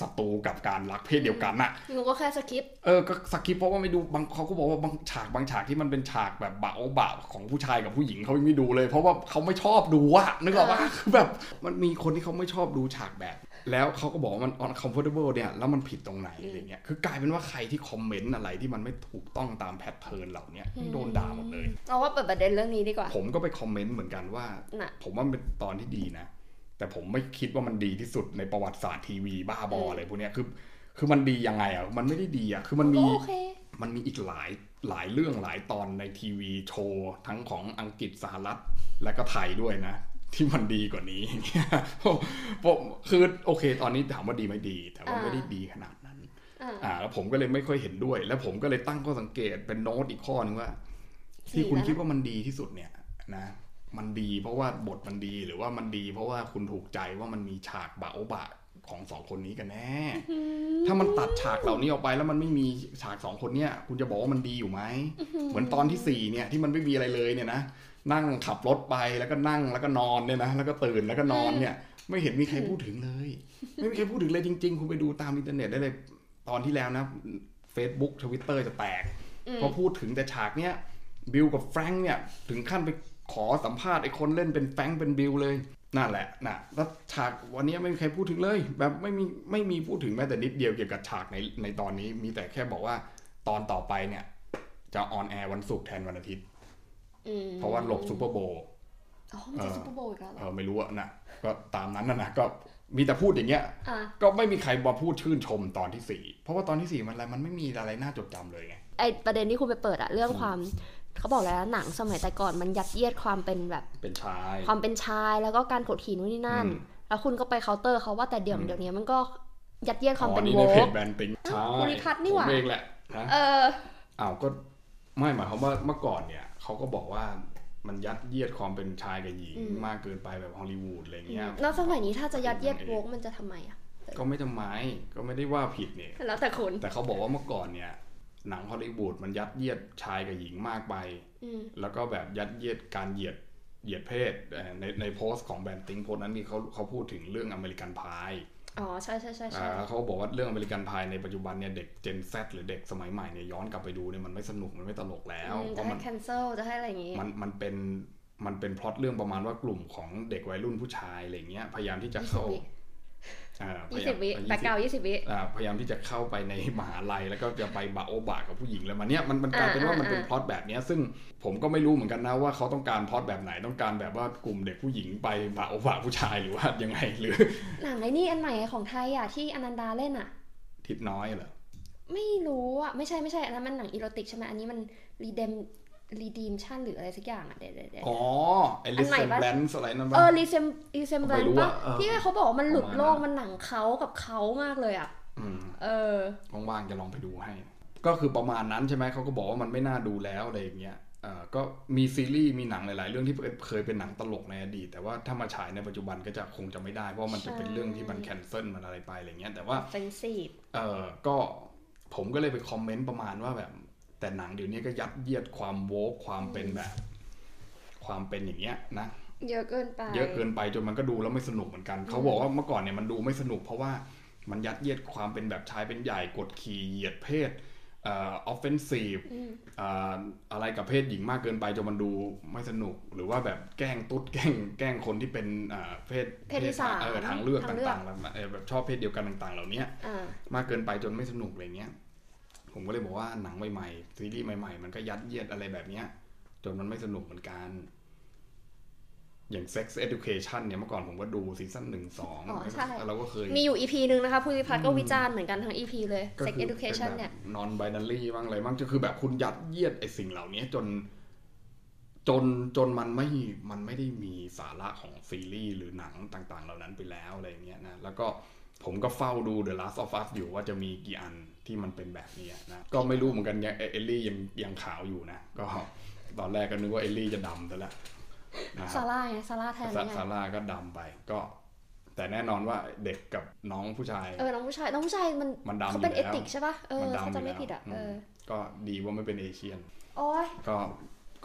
ศัตรูกับการรักเพศเดียวกันน่ะงูก็แค่ skipเออ ก็ skip เพราะว่าไม่ดูบางเขาก็บอกว่าบางฉากบางฉากที่มันเป็นฉากแบบบาโอบะของผู้ชายกับผู้หญิงเขายังไม่ดูเลย เพราะว่าเขาไม่ชอบดูอะนึกออกปะคือแบบมันมีคนที่เขาไม่ชอบดูฉากแบบ แล้วเขาก็บอกว่ามัน uncomfortable เนี่ย แล้วมันผิดตรงไหนอะไรเงี้ย คือกลายเป็นว่าใครที่คอมเมนต์อะไรที่มันไม่ถูกต้องตาม pattern เหล่าเนี้ยโดนด่าหมดเลยเราว่าเปิดประเด็นเรื่องนี้ดีกว่า ผมก็ไปคอมเมนต์เหมือนกันว่าน่ะผมว่ามันเป็นตอนที่ดีนะ แต่ผมไม่คิดว่ามันดีที่สุดในประวัติศาสตร์ทีวีบ้าบออะไรพวกเนี้ยคือคือมันดียังไงอะมันไม่ได้ดีอะคือมันก็มีโอเคมันมีอีกหลายหลายเรื่องหลายตอนในทีวีโชว์ทั้งของอังกฤษสหรัฐและก็ไทยด้วยนะ ที่มันดีกว่านี้อย่างเงี้ยผมผมคือโอเค ตอนนี้ถามว่าดีไม่ดี แต่ว่าอ่าไม่ได้ดีขนาดนั้นอ่าอ่าแล้วผมก็เลยไม่ค่อยเห็นด้วย แล้วผมก็เลยตั้งข้อสังเกตเป็นโน้ตอีกข้อนึงว่า ที่คุณดีแล้วคิดว่ามันดีที่สุดเนี่ยนะ มันดี เพราะว่าบทมันดีหรือว่ามันดี เพราะว่าคุณถูกใจว่ามันมีฉากบะโอบะของสองคนนี้กันแน่ ถ้ามันตัดฉากเหล่านี้ออกไปแล้วมันไม่มีฉากสองคนเนี่ย คุณจะบอกว่ามันดีอยู่ไหม เหมือนตอนที่สี่เนี่ยที่มันไม่มีอะไรเลยเนี่ยนะ นั่งขับรถไปแล้วก็นั่งแล้วก็นอนเนี่ยนะ แล้วก็ตื่นแล้วก็นอนเนี่ย ไม่เห็นมีใครพูดถึงเลย ไม่มีใครพูดถึงเลยจริง ๆ คุณไปดูตามอินเทอร์เน็ตได้เลย ตอนที่แล้วนะ Facebook Twitter จะแตก พอพูดถึงแต่ฉากเนี้ยบิลกับแฟรงค์เนี่ยถึงขั้นไป ขอสัมภาษณ์ไอ้คนเล่นเป็นแฟรงค์เป็นบิลเลยนั่นแหละนะแล้วฉากวันนี้ไม่มีใครพูดถึงเลย แบบไม่มีไม่มีพูดถึงแม้แต่นิดเดียวเกี่ยวกับฉากในในตอนนี้ มีแต่แค่บอกว่าตอนต่อไปเนี่ย จะ on air วันศุกร์แทนวันอาทิตย์อืมเพราะว่าหลบซูเปอร์โบวล์อ๋อมันจะเออซูเปอร์โบวล์อีกแล้วเหรอ เออไม่รู้อะนะก็ตามนั้นนะนะก็มีแต่พูดอย่างเงี้ยอะก็ไม่มีใครมาพูดชื่นชมตอนที่สี่เพราะว่าตอนที่สี่มันอะไรมันไม่มีอะไรน่าจดจำเลยไงไอประเด็นที่คุณไปเปิดอะเรื่องความ เขาบอกแล้วหนังสมัยแต่ก่อนมันยัดเยียดความเป็นแบบเป็นชาย ความเป็นชายแล้วก็การกดขี่นู่นนี่นั่นอืมแล้วคุณก็ไปเคาน์เตอร์เขาว่าแต่เดี๋ยวอืมเดี๋ยวนี้มันก็ยัดเยียดความเป็นอ๋อ woke ในเพจแบรนด์ติงใช่ภูริพัฒน์นี่หว่าผมเองแหละนะเอออ้าวก็ไม่หมายความว่าเมื่อก่อนเนี่ยเขาก็บอกว่ามันยัดเยียดความเป็นชายกับหญิงอืมมากเกินไปแบบฮอลลีวูดอะไรเงี้ยแล้วสมัยนี้ถ้าจะยัดเยียด woke มันจะทำไมอะก็ไม่ทำไมก็ไม่ได้ว่าผิดเนี่ยแล้วแต่คนแต่เขาบอกว่าเมื่อก่อนเนี่ย หนังฮอลลีวูดมันยัดเยียดชายกับหญิงมากไปอืมแล้วก็แบบยัดเยียดการเหยียดเหยียดเพศเอ่อในในโพสต์ของแบรนด์ติงโพสต์นั้นนี่เขาเขาพูดถึงเรื่อง American Pieอ๋อใช่ใช่ใช่ใช่เขาบอกว่าเรื่อง American Pie ในปัจจุบันเนี่ยเด็ก Gen Z หรือเด็กสมัยใหม่เนี่ยย้อนกลับไปดูเนี่ยมันไม่สนุกมันไม่ตลกแล้วอืมเพจะราะให้มัน cancel จะให้อะไรอย่างงี้มันมันเป็นมันเป็นพล็อตเรื่องประมาณว่ากลุ่มของเด็กวัยรุ่นผู้ชายอะไรเงี้ยพยายามที่จะเข้าอ่าพ ยี่ยาสิยาบมวิ20แบ็กกราวยี่สิบวิอ่าพยายามที่จะเข้าไปในมหาลัยแล้วก็จะไปบะโอบะกับผู้หญิงแล้วมันเนี้ยมันมันกลายเป็นว่าอ่ามันเป็นอ่าพล็อตแบบเนี้ยซึ่งผมก็ไม่รู้เหมือนกันนะว่าเขาต้องการพล็อตแบบไหนต้องการแบบว่ากลุ่มเด็กผู้หญิงไปบะโอบะผู้ชายหรือว่ายังไงหรือหนังไอ้นี่อันใหม่ของไทยอะที่อนันดาเล่นอะ ทิศน้อยเหรอไม่รู้อะไม่ใช่ไม่ใช่อันนั้นมันหนังอีโรติกใช่ไหมอันนี้มันรีเดม รีดีมชั่นหรืออะไรสักอย่างอะเดี๋ยวเดี๋ยวเดี๋ยวอ๋อไอลิสอันใหม่เซนปะแบนส์อะไรนั่นเอปะอรีเซมรีเซมแบไม่นรู้ปะอะเออที่เขาบอกว่ามันหลุดประมาณโลกนั้นมันหนังเขากับเขามากเลยอะอืมเออว่างๆจะลองไปดูให้ ก็คือประมาณนั้นใช่ไหมเขาก็บอกว่ามันไม่น่าดูแล้วอะไรอย่างเงี้ยเอ่อก็มีซีรีส์มีหนังหลาย ๆ เรื่องที่เคยเป็นหนังตลกในอดีต แต่ว่าถ้ามาฉายในปัจจุบันก็จะคงจะไม่ได้ เพราะมันจะเป็นใช่เรื่องที่มันแคนเซิลมันอะไรไปอะไรเงี้ยแต่ว่าเฟนซีฟเออก็ผมก็เลยไปคอมเมนต์ประมาณว่าแบบ แต่หนังเดี๋ยวนี้ก็ยัดเยียดความ woke ความเป็นแบบ ความเป็นอย่างเงี้ยนะเยอะเกินไป เยอะเกินไปจนมันก็ดูแล้วไม่สนุกเหมือนกันเขาบอกว่าเมื่อก่อนเนี่ยมันดูไม่สนุกเพราะว่ามันยัดเยียดความเป็นแบบชายเป็นใหญ่กดขี่เหยียดเพศเอ่อ offensive อืมอะไรกับเพศหญิงมากเกินไปจนมันดูไม่สนุก หรือว่าแบบแกล้งตุ๊ดแกล้งแกล้งคนที่เป็นอ่าเพศเพศที่สามเออทางเลือกทางเลือกต่างๆแบบเออแบบชอบเพศเดียวกันต่าง ๆ เหล่านี้อ่ามากเกินไปจนไม่สนุกอะไรเงี้ย ผมก็เลยบอกว่าหนังใหม่ๆซีรีส์ใหม่ๆ มันก็ยัดเยียดอะไรแบบเนี้ยจนมันไม่สนุกเหมือนกัน อย่าง Sex Education เนี่ยเมื่อก่อนผมก็ดูซีซั่นหนึ่งสองอ๋อใช่ เราก็เคย มีอยู่ EP หนึ่งนะคะผู้วิพัฒน์ก็วิจารณ์เหมือนกันทั้ง EP เลย ก็ Sex คือ Education เนี่ย นอนไบนารีบ้างอะไรบ้างก็คือแบบคุณยัดเยียดไอ้สิ่งเหล่านี้จน จนจนมันไม่มันไม่ได้มีสาระของซีรีส์หรือหนังต่างๆ เหล่านั้นไปแล้วอะไรเงี้ยนะ แล้วก็ผมก็เฝ้าดู The Last of Us อยู่ว่าจะมีกี่อัน ที่มันเป็นแบบนี้นะก็ไม่รู้เหมือนกันยังเอลลี่ยังยังขาวอยู่นะก็ตอนแรกก็นึกว่าเอลลี่จะดำซะแล้วนะคซารับร่าไงซาร่าแทนซาไงซาร่าก็ดำไปก็แต่แน่นอนว่าเด็กกับน้องผู้ชาย เออ น้องผู้ชาย น้องผู้ชายมันมันดำเขาเป็นอเอยู่แล้วติกใช่ป่ะ เออมันดำเขาจะไม่ยู่แล้วผิดอะ เออมก็ดีว่าไม่เป็น Asian โอ้ยก็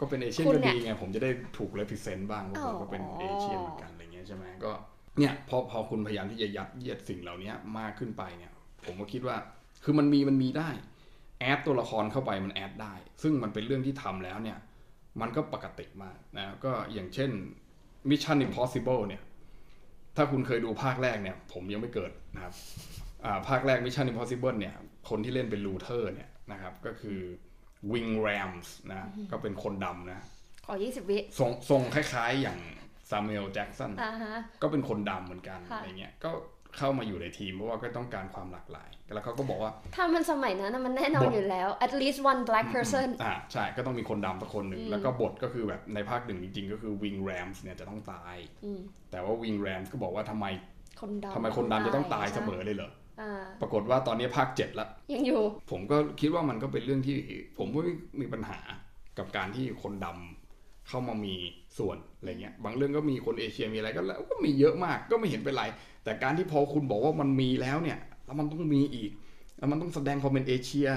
ก็เป็น Asian คุณก็เนี่ยดีไง ผมจะได้ถูก represent บ้างว่าอ๋ผอมก็เป็น Asian เหมือนกันอะไรเงี้ยใช่ไหมก็ เนี่ย พอ พอคุณพยายามที่จะยัดเยียดสิ่งเหล่านี้มากขึ้นไปเนี่ย ผมก็คิดว่า คือมันมีมันมีได้ add ตัวละครเข้าไปมัน add ได้ ซึ่งมันเป็นเรื่องที่ทำแล้วเนี่ย มันก็ปกติมากนะก็อย่างเช่น Mission Impossible เนี่ย ถ้าคุณเคยดูภาคแรกเนี่ย ผมยังไม่เกิดนะครับอ่าภาคแรก Mission Impossible เนี่ย คนที่เล่นเป็นลูเทอร์เนี่ยนะครับ ก็คือ Ving Rhames นะ ก็เป็นคนดำนะ ขอ 20 วิรงทรงคล้ายๆอย่างซามูเอลแจ็กสันอ่าฮะก็เป็นคนดำเหมือนกันค่ะอะไรเงี้ยก็ เข้ามาอยู่ในทีมเพราะว่าก็ต้องการความหลากหลาย แล้วเขาก็บอกว่า ถ้ามันสมัยนั้นนะมันแน่นอนบทอยู่แล้ว at least one black person อ่าใช่ ก็ต้องมีคนดำสักคนหนึ่งอืมแล้วก็บทก็คือแบบในภาคหนึ่งจริงๆ ก็คือ Ving Rhames เนี่ยจะต้องตายอืมแต่ว่า Wing Rams ก็บอกว่าทำไมคนดำทำไมคนดำจะต้องตายเสมอใช่เลยเหรออ่าปรากฏว่าตอนนี้ภาคเจ็ดละยังอยู่ ผมก็คิดว่ามันก็เป็นเรื่องที่ผมว่าไม่มีปัญหากับการที่คนดำเข้ามามี ส่วนอะไรเงี้ยบางเรื่องก็มีคนเอเชียมีอะไรก็แล้วก็มีเยอะมากก็ไม่เห็นเป็นไร แต่การที่พอคุณบอกว่ามันมีแล้วเนี่ยแล้วมันต้องมีอีก แล้วมันต้องแสดงความเป็นเอเชีย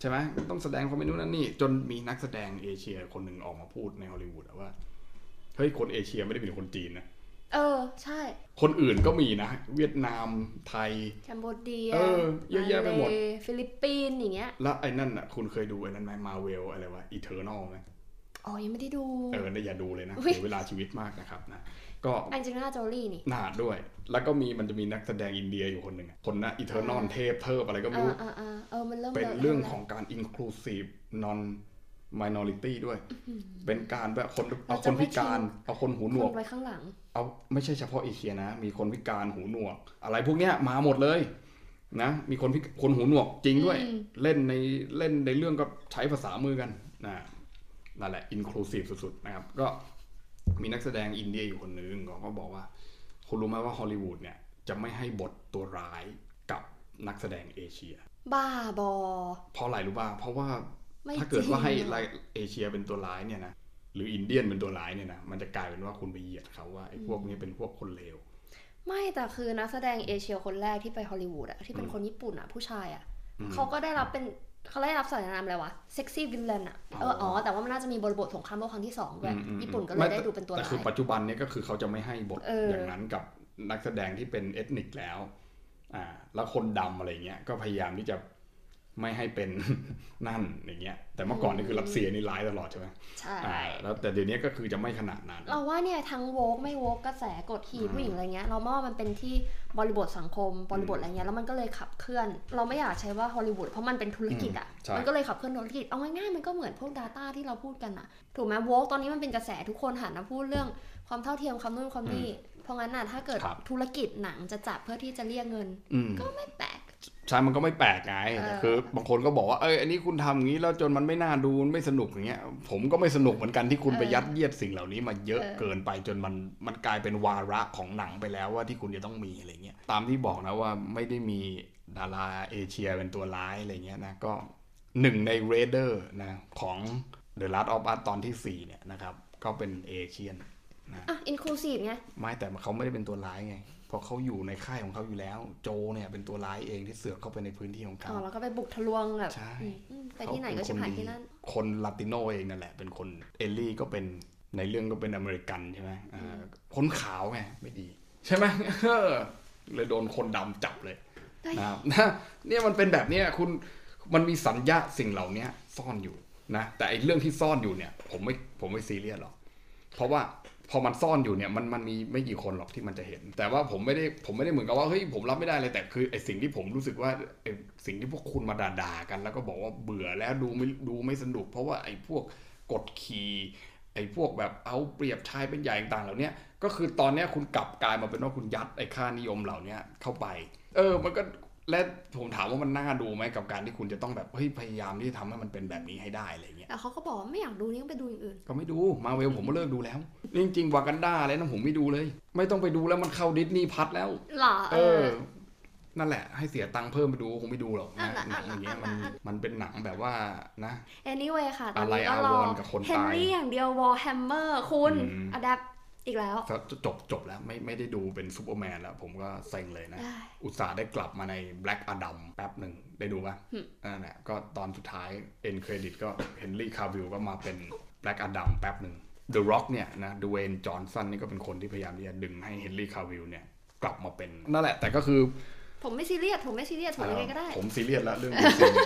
ใช่ไหมต้องแสดงความเป็นนู่นนั่นนี่ จนมีนักแสดงเอเชียคนหนึ่งออกมาพูดในฮอลลีวูดอะว่าเฮ้ยคนเอเชียไม่ได้เป็นคนจีนนะเออใช่ คนอื่นก็มีนะ เวียดนามไทยแคนโบเดียเออเยอะแยะไปหมดาเลฟิลิปปินส์อย่างเงี้ยแล้วไอ้นั่นอะคุณเคยดูไอ้นั่นไหมมาเวลอะไรวะอีเทอร์นอลไหม อ๋อ ยังไม่ได้ดู เออเนี่ยอย่าดูเลยนะอุ๊ยเสียเวลาชีวิตมากนะครับนะ ก็อันจริงน่าโจลี่นี่หนาดด้วย แล้วก็มีมันจะมีนักแสดงอินเดียอยู่คนหนึ่งอะคนนะอีเทอร์นอลอ่าเทพเทิบอะไรก็ไม่อ่ารู้อ่าอ่าเออมันเริ่มเป็นลเรื่องของการ inclusive non minority ด้วย เป็นการแบบคนเอาคนพิการ เอาคนหูหนควกนไว้ข้างหลัง เอาไม่ใช่เฉพาะเอเชียนะ มีคนพิการหูหนวก อะไรพวกเนี้ยมาหมดเลยนะ มีคนพิคนหูหนวกจริงด้วยอืมเล่นในเล่นในเรื่องก็ใช้ภาษามือกันนะ นั่นแหละอินคลูซีฟสุดๆนะครับ ก็มีนักแสดงอินเดียอยู่คนนึงเขาก็บอกว่า คุณรู้ไหมว่าฮอลลีวูดเนี่ย จะไม่ให้บทตัวร้ายกับนักแสดงเอเชีย บ้าบอ เพราะอะไรรู้ป่ะเพราะว่าไม่ถ้าเกิดว่าให้จริงไลเอเชียเป็นตัวร้ายเนี่ยนะหรือ Indian เป็นตัวร้ายเนี่ยนะมันจะกลายเป็นว่าคุณไปเหยียดเขาว่าไอ้พวกนี้เป็นพวกคนเลวไม่แต่คือนักแสดงเอเชียคนแรกที่ไปฮอลลีวูดอะที่เป็นคนญี่ปุ่นอะผู้ชายอะอืมเขาก็ได้รับเป็น เขาได้รับสายนามอะไรวะ sexy villain อะเอออ๋อ๋ออแต่ว่ามันน่าจะมีบริบทสงครามโลกครั้งที่สองด้วยอืมอืมญี่ปุ่นก็เลยไม่ได้ดูเป็นตัวร้ายแต่คือปัจจุบันเนี้ก็คือเขาจะไม่ให้บทเอออย่างนั้นกับนักแสดงที่เป็นเอทนิกแล้วอ่าแล้วคนดำอะไรเงี้ยก็พยายามที่จะ ไม่ให้เป็นนั่นอย่างเงี้ย แต่เมื่อก่อนนี่คือรัสเซียนี่ร้ายตลอดใช่ไหมใช่อ่าแล้วแต่เดี๋ยวนี้ก็คือจะไม่ขนาดนั้น เราว่าเนี่ยทั้งโวกไม่โวกกระแสกดขี่อืมผู้หญิงอะไรเงี้ยเรามองว่ามันเป็นที่บริบทสังคมบริบทอะไรเงี้ยแล้วมันก็เลยขับเคลื่อน เราไม่อยากใช้ว่าฮอลลีวูดเพราะมันเป็นธุรกิจอะอืมใช่มันก็เลยขับเคลื่อนธุรกิจเอาง่ายๆมันก็เหมือนพวก Data ที่เราพูดกันอะ ถูกไหมโวกตอนนี้มันเป็นกระแสทุกคนหันมาพูดเรื่องความเท่าเทียมความนู่นความนี่เพราะงั้นน่ะถ้าเกิดครับธุรกิจหนังจะจับเพื่อที่จะเรียกเงินอืมก็ไม่แปลก ใช่มันก็ไม่แปลกไงเออแต่คือบางคนก็บอกว่าเอ้ยอันนี้คุณทำอย่างนี้แล้วจนมันไม่น่าดูมันไม่สนุกอย่างเงี้ย ผมก็ไม่สนุกเหมือนกันที่คุณไปยัดเยียดสิ่งเหล่านี้มาเยอะเกินไปจนมันมันกลายเป็นวาระของหนังไปแล้วว่าที่คุณจะต้องมีอะไรเงี้ยตามที่บอกนะว่าไม่ได้มีดาราเอเชียเป็นตัวร้ายอะไรเงี้ยนะก็หนึ่งในเรเดอร์นะของ The Last of Us ตอนที่ 4 เนี่ยนะครับ ก็เป็นเอเชียนอะอินคลูซีฟไงไม่แต่เขาไม่ได้เป็นตัวร้ายไง เพราะเขาอยู่ในค่ายของเขาอยู่แล้ว โจเนี่ยเป็นตัวร้ายเองที่เสือกเข้าไปในพื้นที่ของเขาอ๋อแล้วก็ไปบุกทะลวงแบบใช่อืมอืมไปที่ไหนก็เขาชิบเป็หายคที่นั่นคนลาติโนเองนั่นแหละ เป็นคนเอลลี่ก็เป็นในเรื่องก็เป็นอเมริกันใช่ไหมอ่าคนขาวไงไม่ดี ใช่ไหมเออเลยโดนคนดำจับเลยเฮ้ยนะครับนะเนี่ยมันเป็นแบบเนี้ยคุณมันมีสัญญาสิ่งเหล่านี้ซ่อนอยู่นะแต่ไอ้เรื่องที่ซ่อนอยู่เนี่ย ผมไม่ผมไม่ซีเรียสหรอกเพราะว่า พอมันซ่อนอยู่เนี่ยมันมันมีไม่กี่คนหรอกที่มันจะเห็น แต่ว่าผมไม่ได้ผมไม่ได้เหมือนกับว่าเฮ้ยผมรับไม่ได้เลยแต่คือไอ้สิ่งที่ผมรู้สึกว่าไอ้สิ่งที่พวกคุณมาด่าๆกัน แล้วก็บอกว่าเบื่อแล้วดูไม่ดูไม่สนุก เพราะว่าไอ้พวกกดขี่ไอ้พวกแบบเอาเปรียบชายเป็นใหญ่ต่างๆเหล่านี้ก็คือตอนนี้คุณกลับกลายมาเป็นว่าคุณยัดไอ้ค่านิยมเหล่านี้เข้าไป เออ มันก็ และผมถามว่ามันน่าดูไหมกับการที่คุณจะต้องแบบเฮ้ยพยายามที่จะทำให้มันเป็นแบบนี้ให้ได้อะไรเงี้ยแต่เขาก็บอกว่าไม่อยากดูนี่ก็ไปดูอย่างอื่น ก็ไม่ดูมาเวลผมก็เลิกดูแล้วจริงๆวากันดาอะไรนะผมไม่ดูเลย ไม่ต้องไปดูแล้วมันเข้า Disney Plus แล้วหรอเออ นั่นแหละ ให้เสียตังค์เพิ่มไปดูคงไม่ดูหรอกนะอะหนังอย่างเงี้ยมันอะอะมันเป็นหนังแบบว่านะ anyway ค่ะตอนอะไรนี้ก็รออาวรณ์กับคนเฮนตายรี่อย่างเดียว Warhammer คุณอืมอดับ อีกแล้วถ้าจบจบแล้วไม่ไม่ได้ดูเป็นซูเปอร์แมนแล้ว ผมก็เซ็งเลยนะได้อุตส่าห์ได้กลับมาใน Black Adam แป๊บหนึ่งได้ดูป่ะหึนั่นแหละก็ตอนสุดท้าย end credit ก็เฮนรี่คาวิลก็มาเป็น Black Adam แป๊บหนึ่ง The Rock เนี่ยนะดเวย์นจอห์นสันนี่ก็เป็นคนที่พยายามที่จะดึงให้เฮนรี่คาวิลเนี่ยกลับมาเป็นนั่นแหละ แต่ก็คือ ผมไม่ซีเรียสผมไม่ซีเรียสผมยังไงก็ได้ ผมซีเรียสแล้วเรื่อง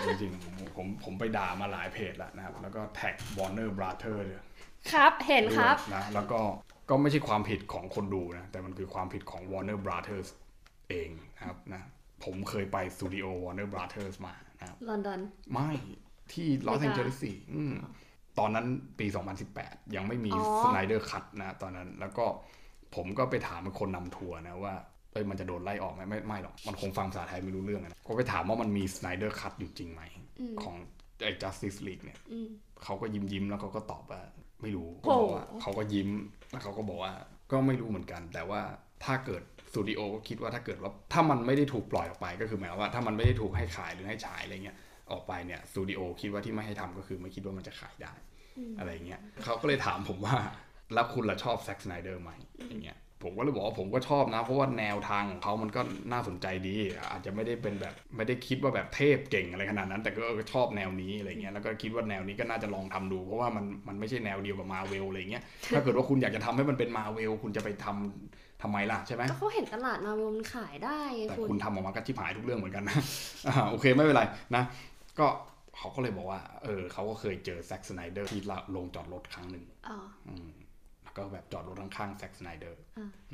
จริงจริงๆผมผมไปด่ามาหลายเพจแล้วนะครับ แล้วก็แท็ก Warner Brother เลยครับ เห็นครับนะแล้วก็ ก็ไม่ใช่ความผิดของคนดูนะ แต่มันคือความผิดของ Warner Brothers เองนะครับนะผมเคยไปสตูดิโอ Warner Brothers มานะครับลอนดอนไม่ที่อเมริกา ลอสอเมแอริงเจลิสสิอืมตอนนั้นปี 2018 ยังไม่มีอ๋อ Snyder Cut นะตอนนั้นแล้วก็ผมก็ไปถามคนนำทัวร์นะว่าเอ้ยมันจะโดนไล่ออกไหมไม่ไม่หรอก มันคงฟังภาษาไทยไม่รู้เรื่องอะนะก็ไปถามว่ามันมี Snyder Cut อยู่จริงไหมอืมของไอ้ Justice League เนี่ยอืมเขาก็ยิ้มยิ้มๆแล้วเขาก็ตอบว่า ไม่รู้โหเขาบอกว่าเขาก็ยิ้มแล้วเขาก็บอกว่าก็ไม่รู้เหมือนกัน แต่ว่าถ้าเกิดสตูดิโอก็คิดว่าถ้าเกิดว่าถ้ามันไม่ได้ถูกปล่อยออกไปก็คือหมายความว่าถ้ามันไม่ได้ถูกให้ขายหรือให้ฉายอะไรเงี้ยออกไปเนี่ยสตูดิโอคิดว่าที่ไม่ให้ทำก็คือไม่คิดว่ามันจะขายได้ อะไรเงี้ยเขาก็เลยถามผมว่า แล้วคุณล่ะชอบ Zack Snyder ไหมอย่างเงี้ย ผมก็เลยบอกว่าผมก็ชอบนะ เพราะว่าแนวทางของเขามันก็น่าสนใจดี อาจจะไม่ได้เป็นแบบไม่ได้คิดว่าแบบเทพเก่งอะไรขนาดนั้น แต่ก็เออชอบแนวนี้อะไรเงี้ยแล้วก็คิดว่าแนวนี้ก็น่าจะลองทำดู เพราะว่ามันมันไม่ใช่แนวเดียวกับมาเวลอะไรเงี้ยถ้าเกิดว่าคุณอยากจะทำให้มันเป็นมาเวลคุณจะไปทำทำไมล่ะใช่ไหมก็เขาเห็นตลาดมาเวลมันขายได้ไงแต่คุณคุณทำออกมาก็ชิบหายทุกเรื่องเหมือนกันนะอ่าโอเคไม่เป็นไรนะ ก็เขาก็เลยบอกว่า เออเขาก็เคยเจอ Zack Snyder ที่ลานจอดรถครั้งหนึ่งอ๋ออืมแล้ว ก็แบบจอดรถข้างๆ Zack Snyder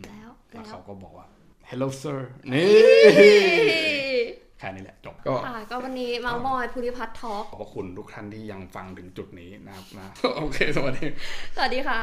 แล้วแล้วเขาก็บอกว่า hello sir นี่แค่นี้แหละจบก็ก็วันนี้มามอยภูริพัฒน์ talkขอบคุณทุกท่านที่ยังฟังถึงจุดนี้นะครับนะโอเค สวัสดี สวัสดีค่ะ